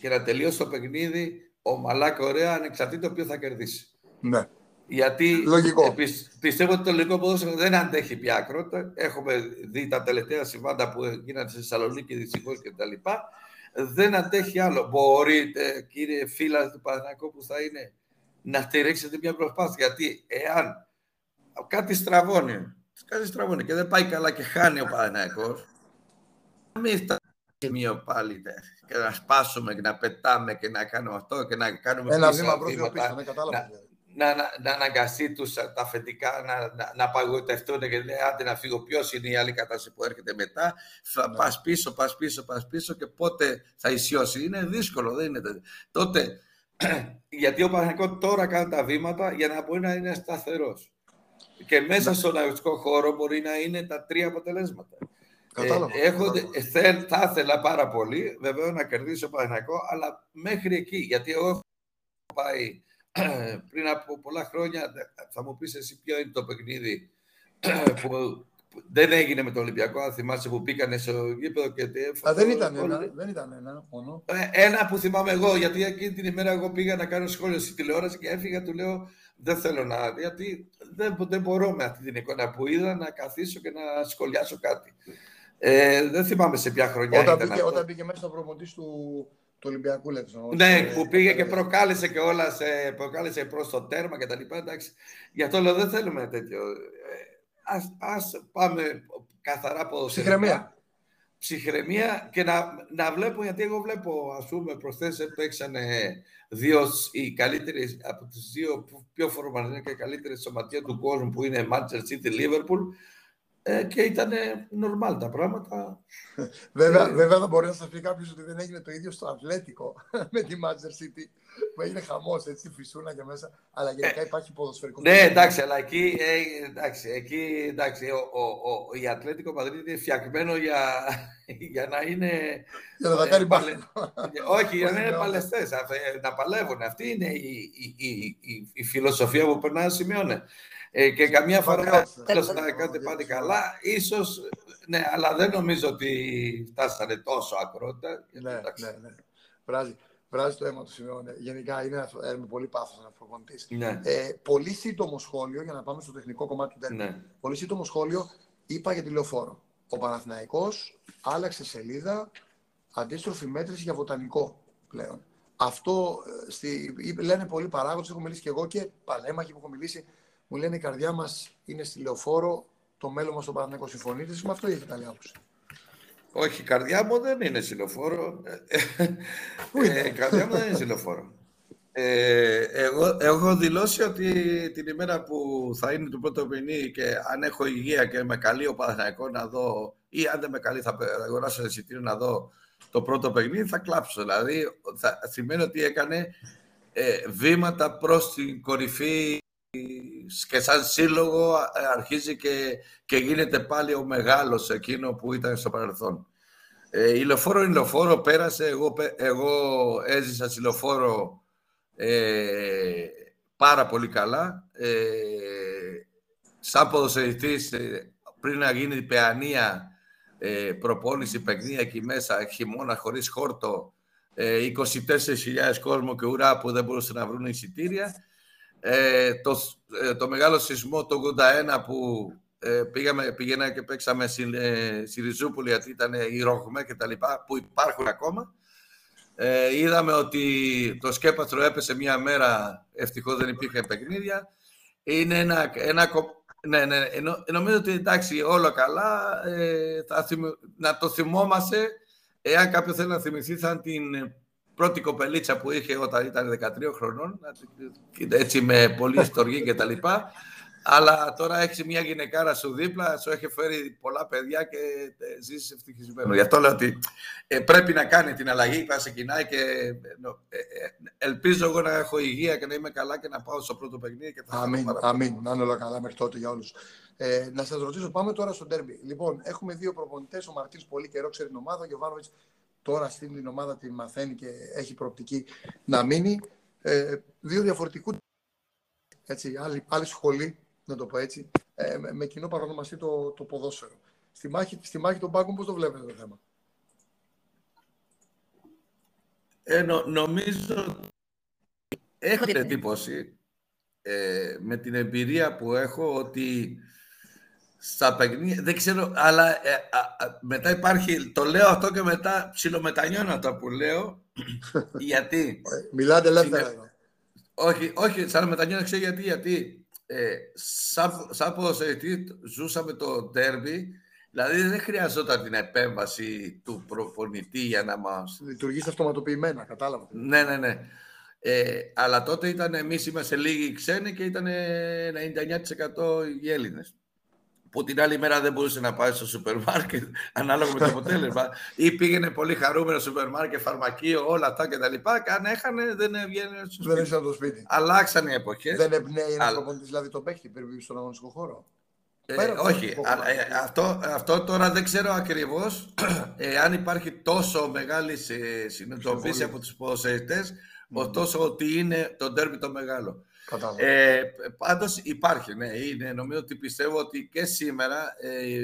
και να τελειώσει το παιχνίδι ομαλά και ωραία ανεξαρτήτως ποιο θα κερδίσει. Ναι. Γιατί Λογικό. πιστεύω ότι το λογικό ποδόσφαιρο δεν αντέχει πια ακρότητα. Έχουμε δει τα τελευταία συμβάντα που γίνανε στη Θεσσαλονίκη δυστυχώς κτλ. Δεν αντέχει άλλο. Μπορείτε, κύριε φίλα του Παναγιακού που θα είναι, να στηρίξετε μια προσπάθεια. Γιατί εάν κάτι στραβώνει, κάτι στραβώνει και δεν πάει καλά και χάνει ο Παναγιακός, μην φτάσει σημείο πάλι και να σπάσουμε και να πετάμε και να κάνουμε αυτό και να κάνουμε Ένα βήμα προς πίσω, ναι, κατάλαβα. Να, να, να, αναγκαστεί τους τα αφεντικά να, να, να παγωτευτούν και λέει άντε να φύγω ποιος είναι η άλλη κατάσταση που έρχεται μετά ναι. πας πίσω, πας πίσω, πας πίσω και πότε θα ισιώσει είναι δύσκολο δεν είναι τότε γιατί ο Παναγενικό τώρα κάνει τα βήματα για να μπορεί να είναι σταθερός και μέσα ναι. στον αγωνιστικό χώρο μπορεί να είναι τα τρία αποτελέσματα Κατάλαβα. Ε, έχω, ε, θα ήθελα πάρα πολύ βέβαια να κερδίσω Παναγενικό, αλλά μέχρι εκεί. Γιατί εγώ έχω πάει πριν από πολλά χρόνια. Θα μου πεις εσύ ποιο είναι το παιχνίδι που δεν έγινε με το Ολυμπιακό. Αν θυμάσαι που πήγανε στο γήπεδο και. Α, δεν ήταν ένα, δεν ήταν ένα μόνο. Ε, ένα που θυμάμαι εγώ, γιατί εκείνη την ημέρα εγώ πήγα να κάνω σχόλιο στη τηλεόραση και έφυγα, του λέω δεν θέλω να. Γιατί δεν, δεν μπορώ με αυτή την εικόνα που είδα να καθίσω και να σχολιάσω κάτι. Ε, δεν θυμάμαι σε ποια χρονιά όταν ήταν πήγε, αυτό. Όταν πήγε μέσα στο προποντή του, του Ολυμπιακού, λέτε. Ναι, που πήγε και προκάλεσε και όλας, σε, προκάλεσε προς το τέρμα και τα λοιπά. Εντάξει. Γι' αυτό λέω δεν θέλουμε τέτοιο. Ε, ας, ας πάμε καθαρά ποδοσφαιρικά. Ψυχραιμία. Ψυχραιμία και να, να βλέπω, γιατί εγώ βλέπω, ας πούμε, προσθέσεις παίξανε δύο οι καλύτερε από τις δύο πιο φορμανές και καλύτερες σωματεία του κόσμου που είναι Manchester City, Liverpool ε, και ήταν νορμάλ τα πράγματα. βέβαια, ε, βέβαια θα μπορεί να σας πει κάποιος ότι δεν έγινε το ίδιο στο Ατλέτικο με τη Manchester City που έγινε χαμός έτσι, φυσούνα και μέσα. Αλλά γενικά υπάρχει ποδοσφαιρικό. Ναι, εντάξει, αλλά εκεί, ε, εντάξει, εκεί εντάξει, ο, ο, ο, η Ατλέτικο Μαδρίτη είναι φτιαγμένο για, για να είναι. Για να τα κάνει παλαι... Όχι, για να είναι παλαιστές, να παλεύουν. Αυτή είναι η, η, η, η, η φιλοσοφία που περνάει σημειώνε. Ε, και καμιά φορά να κάνετε πάλι καλά. Ίσως, ναι, αλλά δεν νομίζω ότι φτάσανε τόσο ακρότητα. Ναι, ναι, ναι. Βράζει, βράζει το αίμα του Σιμεώνε. Γενικά είναι ε, με πολύ πάθος ένας προπονητής. Ναι. Ε, πολύ σύντομο σχόλιο, για να πάμε στο τεχνικό κομμάτι του ναι. Πολύ σύντομο σχόλιο, είπα για τη λεωφόρο. Ο Παναθηναϊκός άλλαξε σελίδα, αντίστροφη μέτρηση για βοτανικό πλέον. Αυτό ε, στη, λένε πολλοί παράγοντες, έχω μιλήσει και εγώ και παλέμαχοι που έχω μιλήσει μου λένε η καρδιά μας είναι στη λεωφόρο, το μέλλον μας στον Παναγενικό συμφωνείτε. Με αυτό έχει καλή άποψη. Όχι, η καρδιά μου δεν είναι στη λεωφόρο. Πού είναι; Ε, η καρδιά μου δεν είναι στη λεωφόρο. Ε, εγώ έχω δηλώσει ότι την ημέρα που θα είναι το πρώτο ποινί και αν έχω υγεία και με καλεί ο Παναθηναϊκός να δω ή αν δεν με καλεί θα αγοράσω εισιτήριο να δω το πρώτο παιχνίδι θα κλάψω. Δηλαδή θα, σημαίνει ότι έκανε ε, βήματα προς την κορυφή και σαν σύλλογο ε, αρχίζει και, και γίνεται πάλι ο μεγάλος εκείνο που ήταν στο παρελθόν. Ε, η λεωφόρο είναι λεωφόρο, πέρασε, εγώ, εγώ έζησα στη λεωφόρο ε, πάρα πολύ καλά. Ε, σαν ποδοσφαιριστής, ε, πριν να γίνει η παιανία, ε, προπόνηση, παιχνίδια εκεί μέσα, χειμώνα χωρίς χόρτο, ε, 24.000 κόσμο και ουρά που δεν μπορούσαν να βρουν εισιτήρια. Ε, το, ε, το μεγάλο σεισμό το 81 που ε, πήγαμε, πήγαινα και παίξαμε στη, ε, στη Ριζούπολη γιατί ήταν η Ρογμέ και τα λοιπά που υπάρχουν ακόμα. Ε, είδαμε ότι το σκέπαστρο έπεσε μία μέρα, ευτυχώς δεν υπήρχε παιχνίδια. Είναι ένα, ένα ναι, ναι, νομίζω ότι εντάξει όλο καλά, ε, θα να το θυμόμαστε, εάν κάποιος θέλει να θυμηθεί θα την πρώτη κοπελίτσα που είχε όταν ήταν 13 χρονών, έτσι με πολύ στοργή και τα λοιπά. Αλλά τώρα έχεις μια γυναικάρα σου δίπλα, σου έχει φέρει πολλά παιδιά και ε, ζήσει ευτυχισμένος. Γι' αυτό λέω ότι ε, πρέπει να κάνει την αλλαγή που ξεκινάει και ε, ελπίζω εγώ να έχω υγεία και να είμαι καλά και να πάω στο πρώτο παιχνίδι. Και θα αμήν, αμήν. Να είναι όλα καλά μέχρι τότε για όλους. Ε, να σας ρωτήσω, πάμε τώρα στο τέρμι. Λοιπόν, έχουμε δύο προπονητές. Ο Μαρτίνς πολύ καιρό ξέρει την ομάδα. Ο Γιωβάνοβιτς τώρα στην την ομάδα τη μαθαίνει και έχει προοπτική να μείνει. Ε, δύο διαφορετικού. Έτσι, άλλη, άλλη σχολή να το πω έτσι, ε, με, με κοινό παρονομαστή το, το ποδόσφαιρο. Στη μάχη, στη μάχη των πάγκων πώς το βλέπετε το θέμα; Ε, νο, νομίζω έχω την εντύπωση ε, με την εμπειρία που έχω ότι στα παιχνίδια, δεν ξέρω, αλλά ε, μετά υπάρχει, το λέω αυτό και μετά ψιλομετανιώνω αυτό που λέω, γιατί... Μιλάτε ελεύθερα. Όχι, όχι, σαν μετανιώνω, ξέρω γιατί, γιατί ε, σαν, σαν ποδοσφαιριστή ζούσαμε το ντέρμπι, δηλαδή δεν χρειαζόταν την επέμβαση του προπονητή για να μας... Λειτουργήσει αυτοματοποιημένα, κατάλαβα. Ναι, ναι, ναι. Ε, αλλά τότε ήταν εμείς είμαστε λίγοι ξένοι και ήταν 99% οι Έλληνες που την άλλη μέρα δεν μπορούσε να πάει στο σούπερ μάρκετ ανάλογα με το αποτέλεσμα ή πήγαινε πολύ χαρούμενο στο σούπερ μάρκετ, φαρμακείο, όλα αυτά κτλ. Αν έχανε δεν έβγαινε στο σπίτι. Δεν το σπίτι. Αλλάξαν οι εποχές. Δεν εμπνέει ένα προπονητή δηλαδή το παίχτη πριν στον αγωνιστικό χώρο. Ε, όχι, α, ε, αυτό, αυτό τώρα δεν ξέρω ακριβώς ε, αν υπάρχει τόσο μεγάλη συνειδητοποίηση από τους ποδοσφαιριστές ωστόσο ότι είναι το ντέρμπι το μεγάλο. Ε, πάντως υπάρχει, ναι, είναι. Νομίζω ότι πιστεύω ότι και σήμερα ε,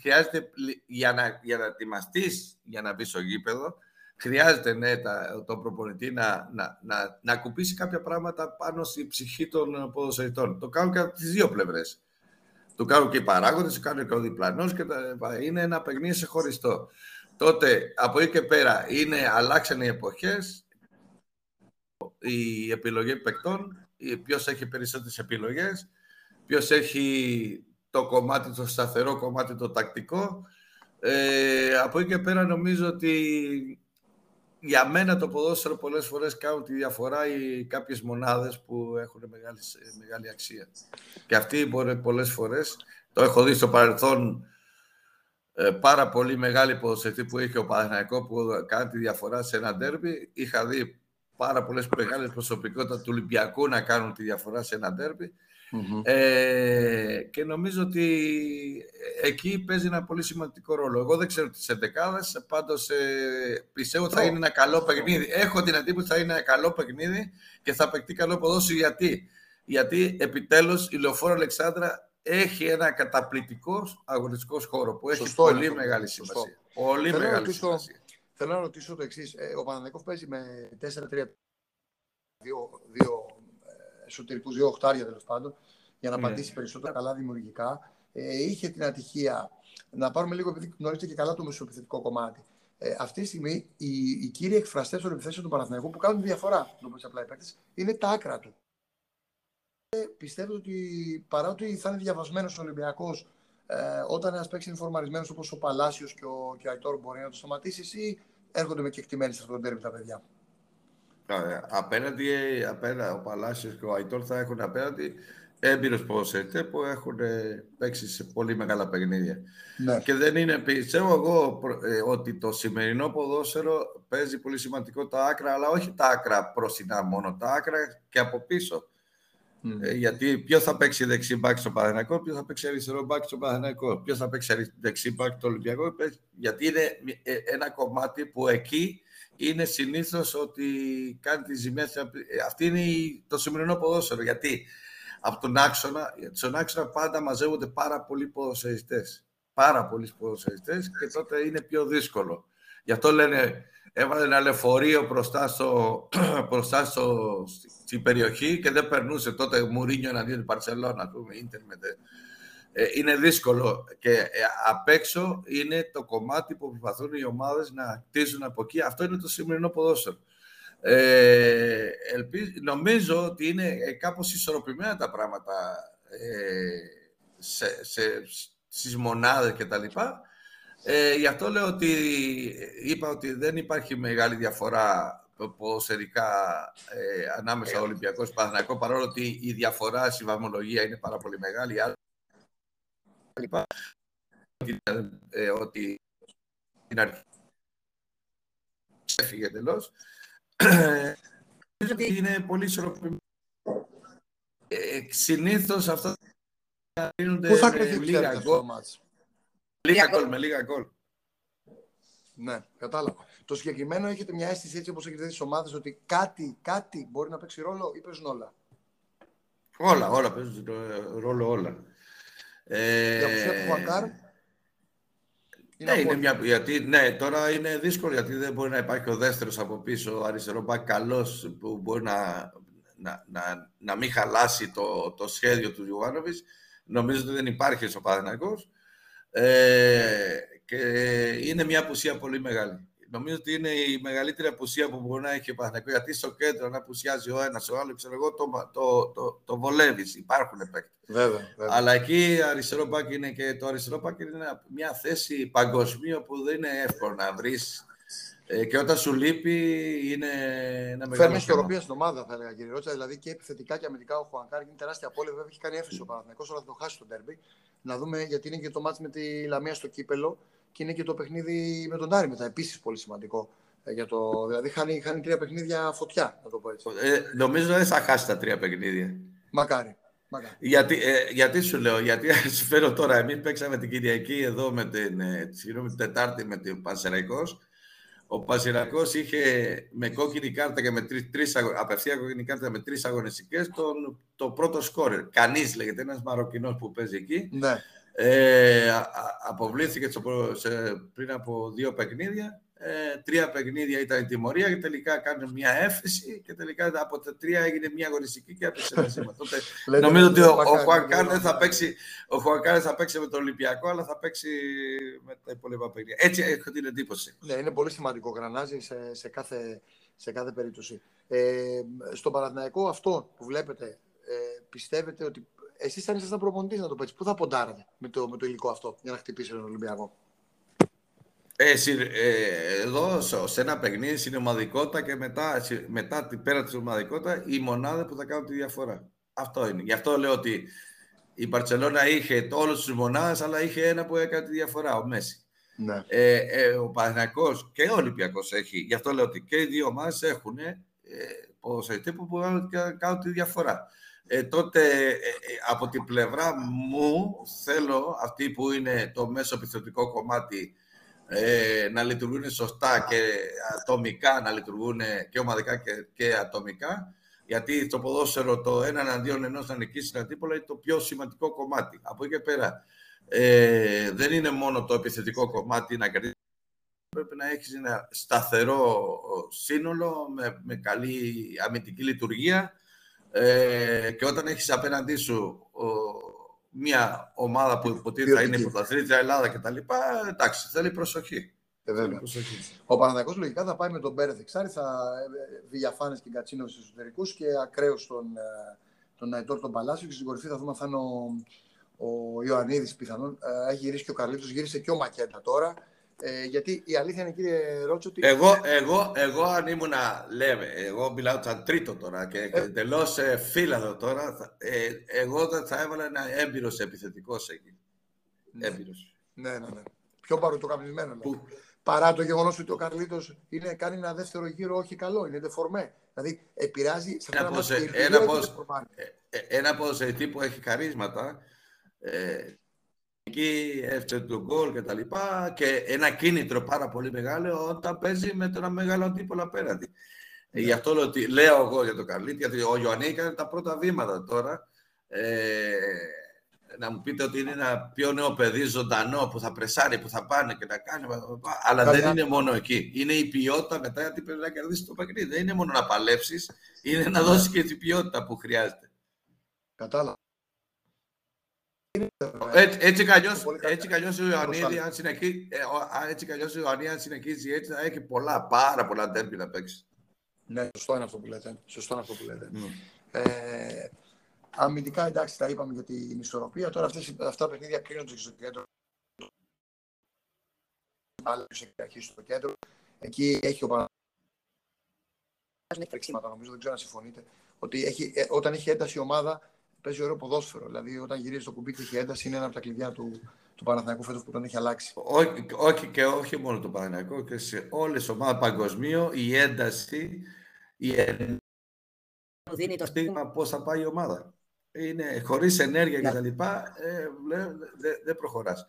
χρειάζεται για να, για να ετοιμαστείς για να μπεις στο γήπεδο, χρειάζεται ναι, τα, τον προπονητή να, να, να, να κουπίσει κάποια πράγματα πάνω στη ψυχή των ποδοσφαιριτών. Το κάνουν και από τις δύο πλευρές. Το κάνουν και οι παράγοντες, το κάνουν και ο διπλανός και τα, είναι ένα παιχνίδι σε χωριστό. Τότε, από εκεί και πέρα, είναι, αλλάξαν οι εποχές, η επιλογή παικτών, ποιος έχει περισσότερες επιλογές, ποιος έχει το κομμάτι, το σταθερό κομμάτι, το τακτικό. Ε, από εκεί και πέρα νομίζω ότι για μένα το ποδόσφαιρο πολλές φορές κάνουν τη διαφορά οι κάποιες μονάδες που έχουν μεγάλη, μεγάλη αξία. Και αυτοί μπορεί πολλές φορές, το έχω δει στο παρελθόν ε, πάρα πολύ μεγάλη ποδοσφαιριστή που είχε ο Παναθηναϊκός που κάνει τη διαφορά σε ένα ντέρμπι. Είχα δει πάρα πολλές μεγάλες προσωπικότητα του Ολυμπιακού να κάνουν τη διαφορά σε ένα ντέρμπι. Ε, και νομίζω ότι εκεί παίζει ένα πολύ σημαντικό ρόλο. Εγώ δεν ξέρω τις εντεκάδες, πάντως ε, πιστεύω ότι θα είναι ένα καλό παιχνίδι. Έχω την εντύπωση ότι θα είναι ένα καλό παιχνίδι και θα παιχτεί καλό ποδόσφαιρο. Γιατί, γιατί επιτέλους η Λεωφόρο Αλεξάνδρα έχει ένα καταπληκτικό αγωνιστικό χώρο που έχει πολύ μεγάλη σημασία. Πολύ μεγάλη σημασία. Θέλω να ρωτήσω το εξής. Ε, ο Παναδικό παίζει με 4-3, δύο, δύο ε, εσωτερικούς, δύο οχτάρια τέλος πάντων, για να ναι. πατήσει περισσότερα καλά δημιουργικά. Ε, είχε την ατυχία να πάρουμε λίγο, επειδή γνωρίζετε και καλά το μεσοεπιθετικό κομμάτι. Ε, αυτή τη στιγμή οι, οι κύριοι εκφραστές των επιθέσεων του Παναθηναϊκού που κάνουν διαφορά, το απλά είναι τα άκρα του. Ε, πιστεύω ότι παρά ότι θα είναι διαβασμένος ο Ολυμπιακός ε, όταν ένας παίξει είναι όπως ο Παλάσιος και ο, και ο Αϊτόρ μπορεί να το σταματήσει, ή έρχονται με κεκτημένοι σε αυτόν τον τέρμι τα παιδιά. Ε, απέναντι, απέναντι, ο Παλάσιος και ο Αϊτόρ θα έχουν απέναντι έμπειρου ποδοσφαιριστές που έχουν παίξει σε πολύ μεγάλα παιχνίδια. Ναι. Και δεν είναι, πιστεύω εγώ ε, ότι το σημερινό ποδόσφαιρο παίζει πολύ σημαντικό τα άκρα, αλλά όχι τα άκρα προσινά μόνο, τα άκρα και από πίσω. Ε, γιατί ποιος θα παίξει δεξί μπακ στο Παναθηναϊκό, ποιος θα παίξει αριστερό μπακ στο Παναθηναϊκό, ποιος θα παίξει δεξί μπακ στο Ολυμπιακό. Γιατί είναι ε, ένα κομμάτι που εκεί είναι συνήθως ότι κάνει τη ζημιά. Ε, αυτή είναι το σημερινό ποδόσφαιρο. Γιατί από τον άξονα, στον άξονα πάντα μαζεύονται πάρα πολλοί ποδοσφαιριστές. Πάρα πολλοί ποδοσφαιριστές και τότε είναι πιο δύσκολο. Γι' αυτό λένε έβαλε ένα λεωφορείο μπροστά, στο, μπροστά στο, στην περιοχή και δεν περνούσε τότε Μουρίνιο εναντίον του Παρσελώνα, πούμε, ίντερνετ. Ε, είναι δύσκολο και ε, απ' έξω είναι το κομμάτι που προσπαθούν οι ομάδες να κτίζουν από εκεί. Αυτό είναι το σημερινό ποδόσφαιρο. Ε, ελπίζω, νομίζω ότι είναι ε, κάπως ισορροπημένα τα πράγματα ε, σε, σε, στις μονάδες και τα ε, γι' αυτό λέω ότι είπα ότι δεν υπάρχει μεγάλη διαφορά ποδοσφαιρικά ε, ανάμεσα ε, Ολυμπιακός και Παναθηναϊκός, παρόλο ότι η διαφορά στη βαθμολογία είναι πάρα πολύ μεγάλη. Ε, ότι την αρχή έφυγε εντελώς. ότι είναι πολύ ισορροπημένο. Ε, Συνήθως αυτά Πού θα κρυθεί λίγα γκολ. Λίγα γκολ με λίγα γκολ. Ναι, κατάλαβα. Το συγκεκριμένο έχετε μια αίσθηση έτσι όπως έχετε δει στις ομάδες ότι κάτι, κάτι μπορεί να παίξει ρόλο ή παίζουν όλα; Όλα, όλα παίζουν ρόλο, όλα. Ε, Για ναι, είναι μια, γιατί, ναι, τώρα είναι δύσκολο γιατί δεν μπορεί να υπάρχει ο δεύτερος από πίσω, ο αριστερός μπακ καλός που μπορεί να, να, να, να μην χαλάσει το, το σχέδιο του Ιωάννοβης. Νομίζω ότι δεν υπάρχει στο Παναθηναϊκός. Ε, και είναι μια απουσία πολύ μεγάλη. Νομίζω ότι είναι η μεγαλύτερη απουσία που μπορεί να έχει ο Παναθηναϊκός, γιατί στο κέντρο να απουσιάζει ο ένας, ο άλλος, ξέρω εγώ, το, το, το, το βολεύεις. Υπάρχουν παίκτες. Βέβαια, βέβαια. Αλλά εκεί αριστερό μπακ είναι και το αριστερό μπακ είναι μια θέση παγκοσμίω που δεν είναι εύκολο να βρεις. Ε, και όταν σου λείπει είναι ένα μεγάλο. Φέρνεις ισορροπία στην ομάδα, θα έλεγα κύριε Ρότσα. Δηλαδή και επιθετικά και αμυντικά ο Χουανκάρ είναι τεράστια απώλεια. Βέβαια έχει κάνει έφεση ο Παναθηναϊκός, αλλά θα το χάσει το τέρμπι. Να δούμε γιατί είναι και το μάτς με τη Λαμία στο κύπελο και είναι και το παιχνίδι με τον Τάρι μετά. Επίσης πολύ σημαντικό. Ε, για το, δηλαδή χάνει, χάνει τρία παιχνίδια φωτιά, να το πω έτσι. Ε, νομίζω δεν θα χάσει τα τρία παιχνίδια. Μακάρι. Γιατί, ε, γιατί σου λέω, γιατί σου φέρω τώρα, εμείς παίξαμε την Κυριακή εδώ με την, ε, την Τετάρτη με την Πανσεραϊκός. Ο Πανσεραϊκός είχε με κόκκινη κάρτα και με τρεις, τρεις απευθεία κόκκινη κάρτα με τρεις αγωνιστικές τον, το πρώτο σκόρερ. Κανείς λέγεται, ένας Μαροκινός που παίζει εκεί. Ναι. Ε, αποβλήθηκε πριν από δύο παιχνίδια ε, τρία παιχνίδια ήταν η τιμωρία και τελικά κάνουν μια έφεση και τελικά από τα τρία έγινε μια αγωνιστική και έπεσε ένα σήμα. Τότε νομίζω ότι ο, ο Χουανκάρ δεν θα παίξει, ο Χουανκάρ θα παίξει με τον Ολυμπιακό, αλλά θα παίξει με τα υπόλοιπα παιχνίδια. Έτσι έχω την εντύπωση. Ναι, είναι πολύ σημαντικό γρανάζι σε, σε, κάθε, σε κάθε περίπτωση. Ε, στον Παναθηναϊκό αυτό που βλέπετε, ε, πιστεύετε ότι εσείς αν ήσασταν προπονητής να το πείτε, πού θα ποντάρετε με το, με το υλικό αυτό για να χτυπήσει τον Ολυμπιακό; Ε, ε, εδώ σε ένα παιχνίδι στην ομαδικότητα και μετά, μετά την πέρα της ομαδικότητα η μονάδα που θα κάνουν τη διαφορά. Αυτό είναι. Γι' αυτό λέω ότι η Μπαρτσελώνα είχε όλους τους μονάδες, αλλά είχε ένα που έκανε τη διαφορά, ο Μέση. Ναι. Ε, ε, ο Παναγιακός και ο Ολυμπιακός έχει. Γι' αυτό λέω ότι και οι δύο ομάδες έχουν ε, ποδοσφαιριστή που μπορούν να κάνουν τη διαφορά. Ε, τότε ε, από την πλευρά μου θέλω αυτή που είναι το μέσο επιθετικό κομμάτι ε, να λειτουργούν σωστά και ατομικά, να λειτουργούν και ομαδικά και, και ατομικά. Γιατί το ποδόσφαιρο το έναν αντίον ενός να νικήσει την αντίπολα είναι το πιο σημαντικό κομμάτι. Από εκεί και πέρα ε, δεν είναι μόνο το επιθετικό κομμάτι να κερδίσει. Πρέπει να έχεις ένα σταθερό σύνολο με, με καλή αμυντική λειτουργία ε, και όταν έχεις απέναντί σου μια ομάδα που υποτίθεται θα είναι πρωταθλήτρια Ελλάδα κτλ. Εντάξει, θέλει προσοχή. Ε, βέβαια. Προσοχή. Ο Παναδιακός λογικά θα πάει με τον Πέρεθ Εξάρη, θα ε, Βηγιαφάνε και Κατσίνο στου εσωτερικούς και ακραίος τον, ε, τον Αϊτόρ τον Παλάσιο. Και στην κορυφή θα δούμε αν θα είναι ο, ο Ιωαννίδης πιθανόν. Ε, έχει γυρίσει και ο Καρλίτος, γύρισε και ο Μακέντα τώρα. Ε, γιατί η αλήθεια είναι, κύριε Ρότσο, ότι. Εγώ, εγώ, εγώ αν ήμουν, λέμε, εγώ μιλάω σαν τρίτο τώρα και ε. εντελώς ε, φύλαδο τώρα, ε, εγώ δεν θα έβαλα ένα έμπειρος επιθετικός εκεί. Ναι. Έμπειρος. Ναι, ναι, ναι. Πιο παροτοκαμισμένο. Που... Παρά το γεγονός ότι ο Καρλίτος κάνει ένα δεύτερο γύρο όχι καλό, είναι δεφορμέ. Δηλαδή επηρεάζει σε ένα, ένα, ένα, ένα που έχει χαρίσματα. Ε, εκεί έφτιαξε το γκολ και τα λοιπά και ένα κίνητρο πάρα πολύ μεγάλο όταν παίζει με ένα μεγάλο αντίπολο απέναντι. Ναι. Γι' αυτό λέω, ότι, λέω εγώ για τον Καρλίτη, γιατί ο Ιωαννή έκανε τα πρώτα βήματα τώρα. Ε, να μου πείτε ότι είναι ένα πιο νέο παιδί ζωντανό που θα πρεσάρει, που θα πάνε και να κάνει. Αλλά δεν είναι μόνο εκεί. Είναι η ποιότητα μετά γιατί πρέπει να κερδίσει το παιχνίδι. Δεν είναι μόνο να παλέψεις, είναι να δώσεις και την ποιότητα που χρειάζεται. Κατάλαβα. Έτσι, έτσι καλλιώς, έτσι καλλιώς ο Ιωαννίδη, αν συνεχίσει, ε, έτσι καλλιώς ο Ιωαννίδη, αν συνεχίζει έτσι, θα έχει πολλά, πάρα πολλά τέρπι να παίξει. Ναι, σωστό είναι αυτό που λέτε. Σωστό είναι αυτό που λέτε. Mm. Ε, αμυντικά, εντάξει, τα είπαμε για την ισορροπία. Τώρα αυτές, αυτά τα παιχνίδια κρίνονται στο κέντρο. Άλλο σε αρχή στο κέντρο. Εκεί έχει ο Νομίζω δεν ξέρω αν συμφωνείτε. Ότι έχει, ε, όταν έχει ένταση η ομάδα, παίζει ωραίο ποδόσφαιρο. Δηλαδή, όταν γυρίζει το κουμπί και έχει ένταση, είναι ένα από τα κλειδιά του, του Παναθηναϊκού φέτος που τον έχει αλλάξει. Όχι, όχι και όχι μόνο το Παναθηναϊκό, και σε όλες τις ομάδες παγκοσμίω η ένταση, η ένταση δίνει το στίγμα πώς θα πάει η ομάδα. Είναι χωρίς ενέργεια κτλ. Ε, δεν δε προχωράς.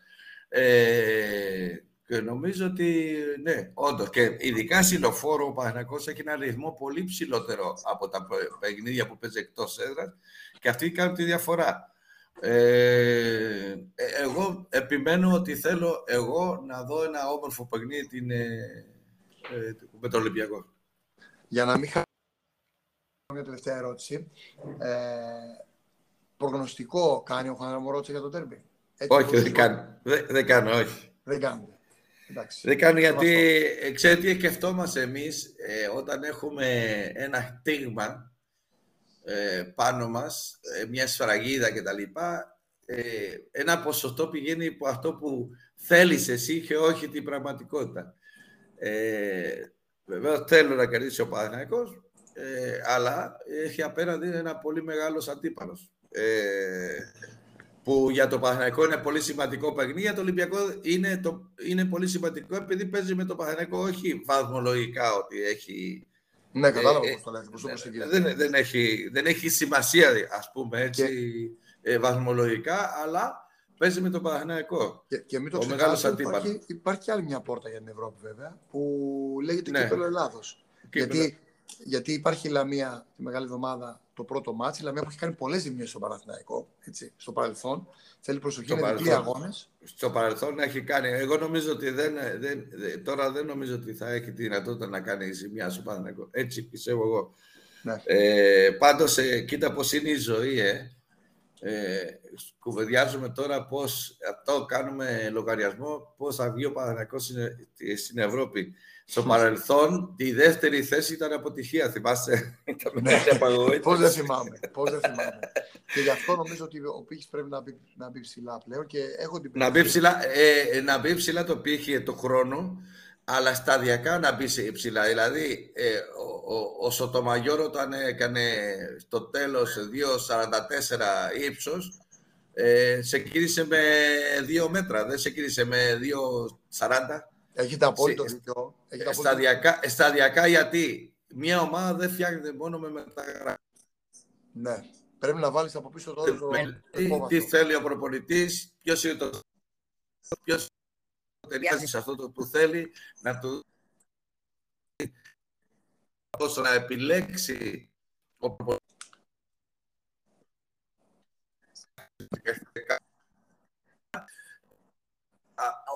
Ε, και νομίζω ότι ναι, όντως. Και ειδικά συλλοφόρο ο Παναγιώ έχει ένα ρυθμό πολύ ψηλότερο από τα παιχνίδια που παίζει εκτός έδρας και αυτή κάνει τη διαφορά. Ε, εγώ επιμένω ότι θέλω εγώ να δω ένα όμορφο παιχνίδι την, ε, ε, με τον Ολυμπιακό. Για να μην χάσω μια τελευταία ερώτηση. Ε, προγνωστικό κάνει ο Χαναμορότσα για το τέρμπι; όχι, δεν κάνω. Δεν, δεν κάνω, όχι. Δεν κάνω. Δεν κάνω γιατί, ξέρετε τι σκεφτόμαστε εμείς ε, όταν έχουμε ένα χτίγμα ε, πάνω μας, ε, μια σφραγίδα κτλ. Ε, ένα ποσοστό πηγαίνει από αυτό που θέλεις εσύ και όχι την πραγματικότητα. Ε, Βεβαίως θέλω να κερδίσει ο Παναθηναϊκός, ε, αλλά έχει απέναντι ένα πολύ μεγάλος αντίπαλος. Ε, που για το Παναθηναϊκό είναι πολύ σημαντικό παιχνίδι, για το Ολυμπιακό είναι, το, είναι πολύ σημαντικό επειδή παίζει με το Παναθηναϊκό όχι βαθμολογικά ότι έχει... Ναι, κατάλαβα ε, πώς το λέτε, δεν, δεν, έχει, δεν έχει σημασία, ας πούμε, έτσι, και... ε, βαθμολογικά, αλλά παίζει με το Παναθηναϊκό. Και, και μην το ξεχάσετε, υπάρχει, υπάρχει άλλη μια πόρτα για την Ευρώπη βέβαια, που λέγεται ναι. Κύπελο Ελλάδος. Γιατί, γιατί υπάρχει η Λαμία τη μεγάλη εβδομάδα το πρώτο μάτι. Η Λαμία που έχει κάνει πολλές ζημιές στο Παναθηναϊκό έτσι, στο παρελθόν. Θέλει προσοχή, είναι διπλή αγώνες. Στο παρελθόν έχει κάνει. Εγώ νομίζω ότι δεν, δεν, τώρα δεν νομίζω ότι θα έχει τη δυνατότητα να κάνει ζημιά στο Παναθηναϊκό. Έτσι πιστεύω εγώ. Ναι. Ε, Πάντως, ε, κοίτα πώς είναι η ζωή, ε. Ε, κουβεντιάζουμε τώρα πώς αυτό κάνουμε λογαριασμό πώς θα βγει ο Παναθηναϊκός στην, στην Ευρώπη. Στο παρελθόν, τη δεύτερη θέση ήταν αποτυχία. Θυμάστε, ναι. Πώς δεν θυμάμαι. Πώς δεν θυμάμαι. και γι' αυτό νομίζω ότι ο πύχης πρέπει να μπει, να μπει ψηλά πλέον. Και έχω την να, μπει ψηλά, ε, να μπει ψηλά το πύχη το χρόνο, αλλά σταδιακά να μπει ψηλά. Δηλαδή, ε, ο, ο, ο Σωτομαγιώρο όταν έκανε στο τέλος 2,44 ύψος, ε, σε κύρισε με δύο μέτρα, δεν σε κύρισε με 2,40. Έχετε απόλυτο δίκιο. Σταδιακά, σταδιακά γιατί; Μια ομάδα δεν φτιάχνεται μόνο με μεταγραφή. Ναι. Πρέπει να βάλεις από πίσω το το, τι, τι θέλει ο προπονητής, ποιος είναι το... Ποιος ταιριάζει σε αυτό το που θέλει, να το ώστε να επιλέξει ο προπονητής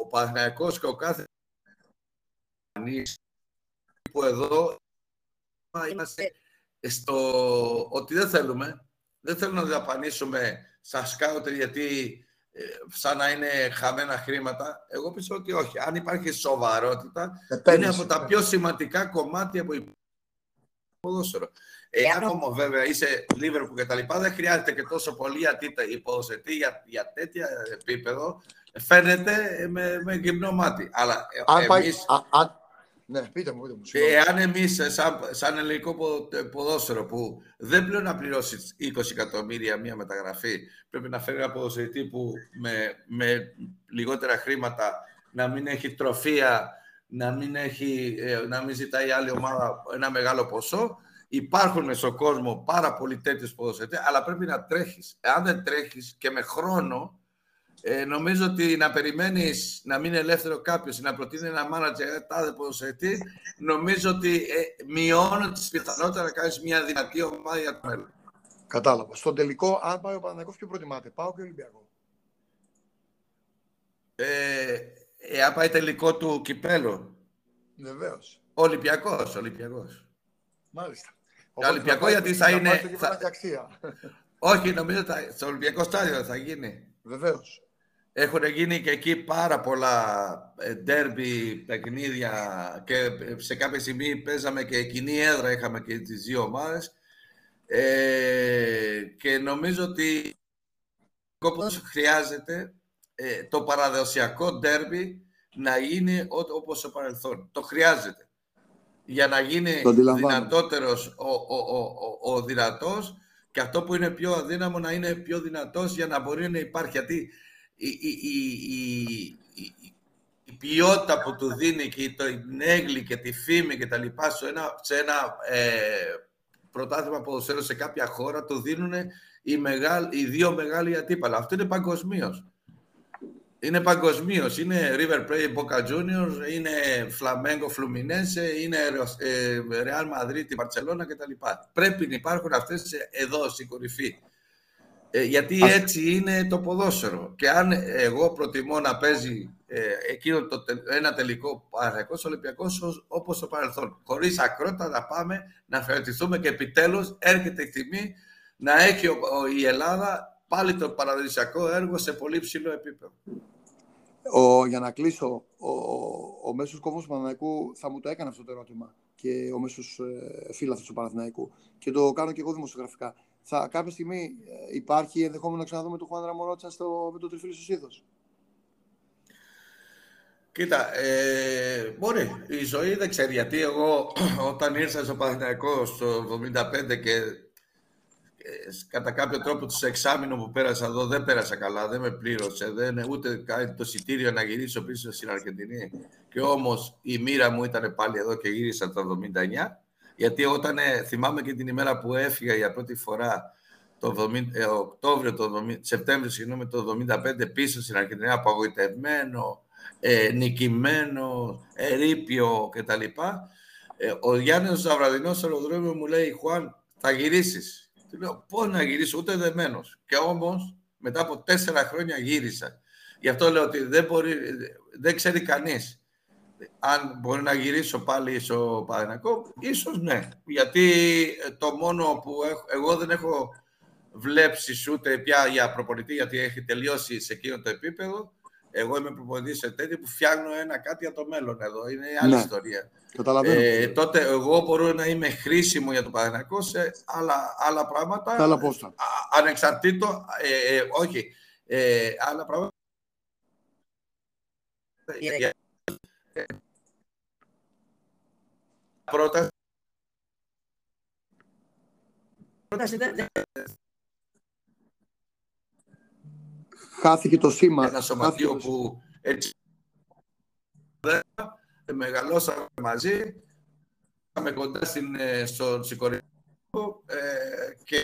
ο Παναγιακός και ο κάθε που εδώ είμαστε στο ότι δεν θέλουμε. Δεν θέλουμε να δαπανίσουμε στα σκάουτερ γιατί ε, σαν να είναι χαμένα χρήματα. Εγώ πιστεύω ότι όχι. Αν υπάρχει σοβαρότητα, είναι από τα πιο σημαντικά κομμάτια που ποδόσφαιρο. Εάν όμω βέβαια είσαι Λίβερπουλ και τα λοιπά, δεν χρειάζεται και τόσο πολύ υποδοσετή για, για τέτοια επίπεδο. Φαίνεται με, με γυμνό μάτι. Αλλά αν εμείς... Ναι, πείτε μου, πείτε μου. Εάν εμείς, σαν, σαν ελληνικό ποδόσφαιρο, που δεν πλέον να πληρώσεις 20 εκατομμύρια μία μεταγραφή, πρέπει να φέρει ένα ποδοσφαιριστή που με, με λιγότερα χρήματα να μην έχει τροφία, να μην, έχει, ε, να μην ζητάει άλλη ομάδα ένα μεγάλο ποσό. Υπάρχουν στον κόσμο πάρα πολλοί τέτοιους ποδοσφαιριστές, αλλά πρέπει να τρέχεις. Εάν δεν τρέχεις και με χρόνο, ε, νομίζω ότι να περιμένεις να μείνει ελεύθερο κάποιος ή να προτείνει ένα μάνατζερ τάδε ποδοσφαιριστή, νομίζω ότι ε, μειώνει τις πιθανότητες να κάνεις μια δυνατή ομάδα για το μέλλον. Κατάλαβα. Στο τελικό, αν πάει ο Παναγιώ, ποιο προτιμάτε, πάω και Ολυμπιακό; Ε, ε, αν πάει τελικό του κυπέλου. Βεβαίως. Ολυμπιακός. Ολυμπιακός. Μάλιστα. Ολυμπιακό γιατί θα είναι. Θα... Όχι, νομίζω ότι στο Ολυμπιακό στάδιο θα γίνει. Βεβαίως. Έχουν γίνει και εκεί πάρα πολλά ντέρμπι, παιχνίδια και σε κάποια στιγμή παίζαμε και κοινή έδρα, είχαμε και τις δύο ομάδες. Ε, και νομίζω ότι όπως χρειάζεται ε, το παραδοσιακό ντέρμπι να είναι όπως στο παρελθόν. Το χρειάζεται. για να γίνει δυνατότερος ο, ο, ο, ο, δυνατός και αυτό που είναι πιο αδύναμο να είναι πιο δυνατός για να μπορεί να υπάρχει. Γιατί η, η, η, η ποιότητα που του δίνει και το έγκλη και τη φήμη και τα λοιπά σε ένα, σε ένα ε, πρωτάθλημα ποδοσφαίρου σε κάποια χώρα του δίνουν οι, οι δύο μεγάλοι αντίπαλοι. Αυτό είναι παγκοσμίως. Είναι παγκοσμίως. Είναι River Plate, Boca Juniors, είναι Flamengo, Fluminense, είναι ε, Real Madrid, Barcelona κτλ. Πρέπει να υπάρχουν αυτές εδώ στην κορυφή. Ε, γιατί έτσι είναι το ποδόσφαιρο. Και αν εγώ προτιμώ να παίζει ε, εκείνο το, ένα τελικό Παναγιακός Ολυμπιακός όπως το παρελθόν. Χωρίς ακρότητα να πάμε, να φερετηθούμε και επιτέλους έρχεται η τιμή να έχει η Ελλάδα πάλι το παραδοσιακό έργο σε πολύ ψηλό επίπεδο. Ο, για να κλείσω, ο, ο μέσος κόμβος του Παναθηναϊκού θα μου το έκανε αυτό το ερώτημα και ο μέσος ε, φίλαθος του Παναθηναϊκού και το κάνω και εγώ δημοσιογραφικά. Θα, κάποια στιγμή ε, υπάρχει ενδεχόμενο να ξαναδούμε τον Χουάν Ραμορότσα στο, με το τριφύλι στο Σίδος. Κοίτα, ε, μπορεί. Η ζωή δεν ξέρει. Γιατί εγώ όταν ήρθα στο Παναθηναϊκός το 1975 και ε, κατά κάποιο τρόπο το εξάμεινο που πέρασα εδώ δεν πέρασα καλά, δεν με πλήρωσε, δεν, ούτε κάνει το εισιτήριο να γυρίσω πίσω στην Αργεντινή. Και όμως η μοίρα μου ήταν πάλι εδώ και γύρισα το 79. Γιατί όταν ε, θυμάμαι και την ημέρα που έφυγα για πρώτη φορά το 70, ε, Οκτώβριο, το 70, Σεπτέμβριο, συγγνώμη, το 1975 πίσω στην Αργεντινή, απογοητευμένο, ε, νικημένο, ερήπιο κτλ. Ε, ο Γιάννης Ζαβραδινός στο αεροδρόμιο μου λέει «Χουάν, θα γυρίσεις». Του λέω «Πώς να γυρίσω, ούτε δεμένος». Και όμως μετά από τέσσερα χρόνια γύρισα. Γι' αυτό λέω ότι δεν, μπορεί, δεν ξέρει κανείς αν μπορεί να γυρίσω πάλι στο Παναγενικό, ίσως ναι. Γιατί το μόνο που έχω, εγώ δεν έχω βλέψει ούτε πια για προπονητή, γιατί έχει τελειώσει σε εκείνο το επίπεδο, εγώ είμαι προπονητής σε τέτοιο που φτιάχνω ένα κάτι για το μέλλον εδώ. Είναι άλλη ναι. ιστορία. Ε, τότε εγώ μπορώ να είμαι χρήσιμο για το Παναγενικό σε άλλα, άλλα πράγματα. Άλλα πόστα. Ανεξαρτήτω, ε, ε, όχι, ε, άλλα πράγματα. Yeah. Πρώτα. Πρόταση χάθηκε το σήμα. Ένα σωματείο που έτσι μεγαλώσαμε μαζί, Είμαι κοντά στην, ε, στον συγχωρητικό ε, και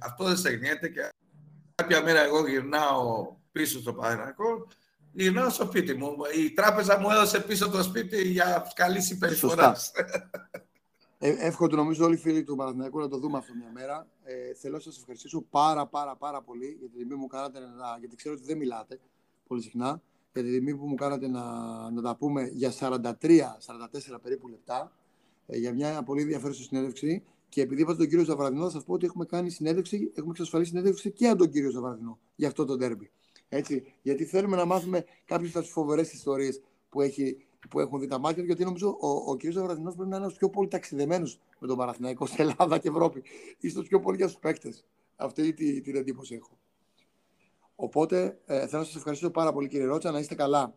αυτό δεν στεγνιέται και κάποια μέρα εγώ γυρνάω πίσω στο Παναγενικό, γυρνάω στο σπίτι μου. Η τράπεζα μου έδωσε πίσω το σπίτι για καλής συμπεριφορά. Ε, εύχομαι νομίζω όλοι οι φίλοι του Παναθηναϊκού να το δούμε αυτό μια μέρα. Ε, θέλω να σας ευχαριστήσω πάρα πάρα πάρα πολύ για την τιμή που μου κάνατε να, γιατί ξέρω ότι δεν μιλάτε πολύ συχνά, για την τιμή που μου κάνατε να, να τα πούμε για 43-44 περίπου λεπτά, ε, για μια πολύ ενδιαφέρουσα συνέντευξη. Και επειδή είπατε τον κύριο Ζαβραδινό, θα σας πω ότι έχουμε κάνει συνέντευξη, έχουμε εξασφαλίσει συνέντευξη και από τον κύριο Ζαβραδινό για αυτό το τέρμπι. Έτσι, γιατί θέλουμε να μάθουμε κάποιες από τις φοβερές ιστορίες που έχει που έχουν δει τα μάτια του, γιατί νομίζω ο, ο κ. Ζαβραδινό πρέπει να είναι ένας πιο πολύ ταξιδεμένος με τον Παναθηναϊκό σε Ελλάδα και Ευρώπη. σω πιο πολύ για τους παίκτες. Αυτή την, την εντύπωση έχω. Οπότε ε, θέλω να σας ευχαριστήσω πάρα πολύ κύριε Ρότσα, να είστε καλά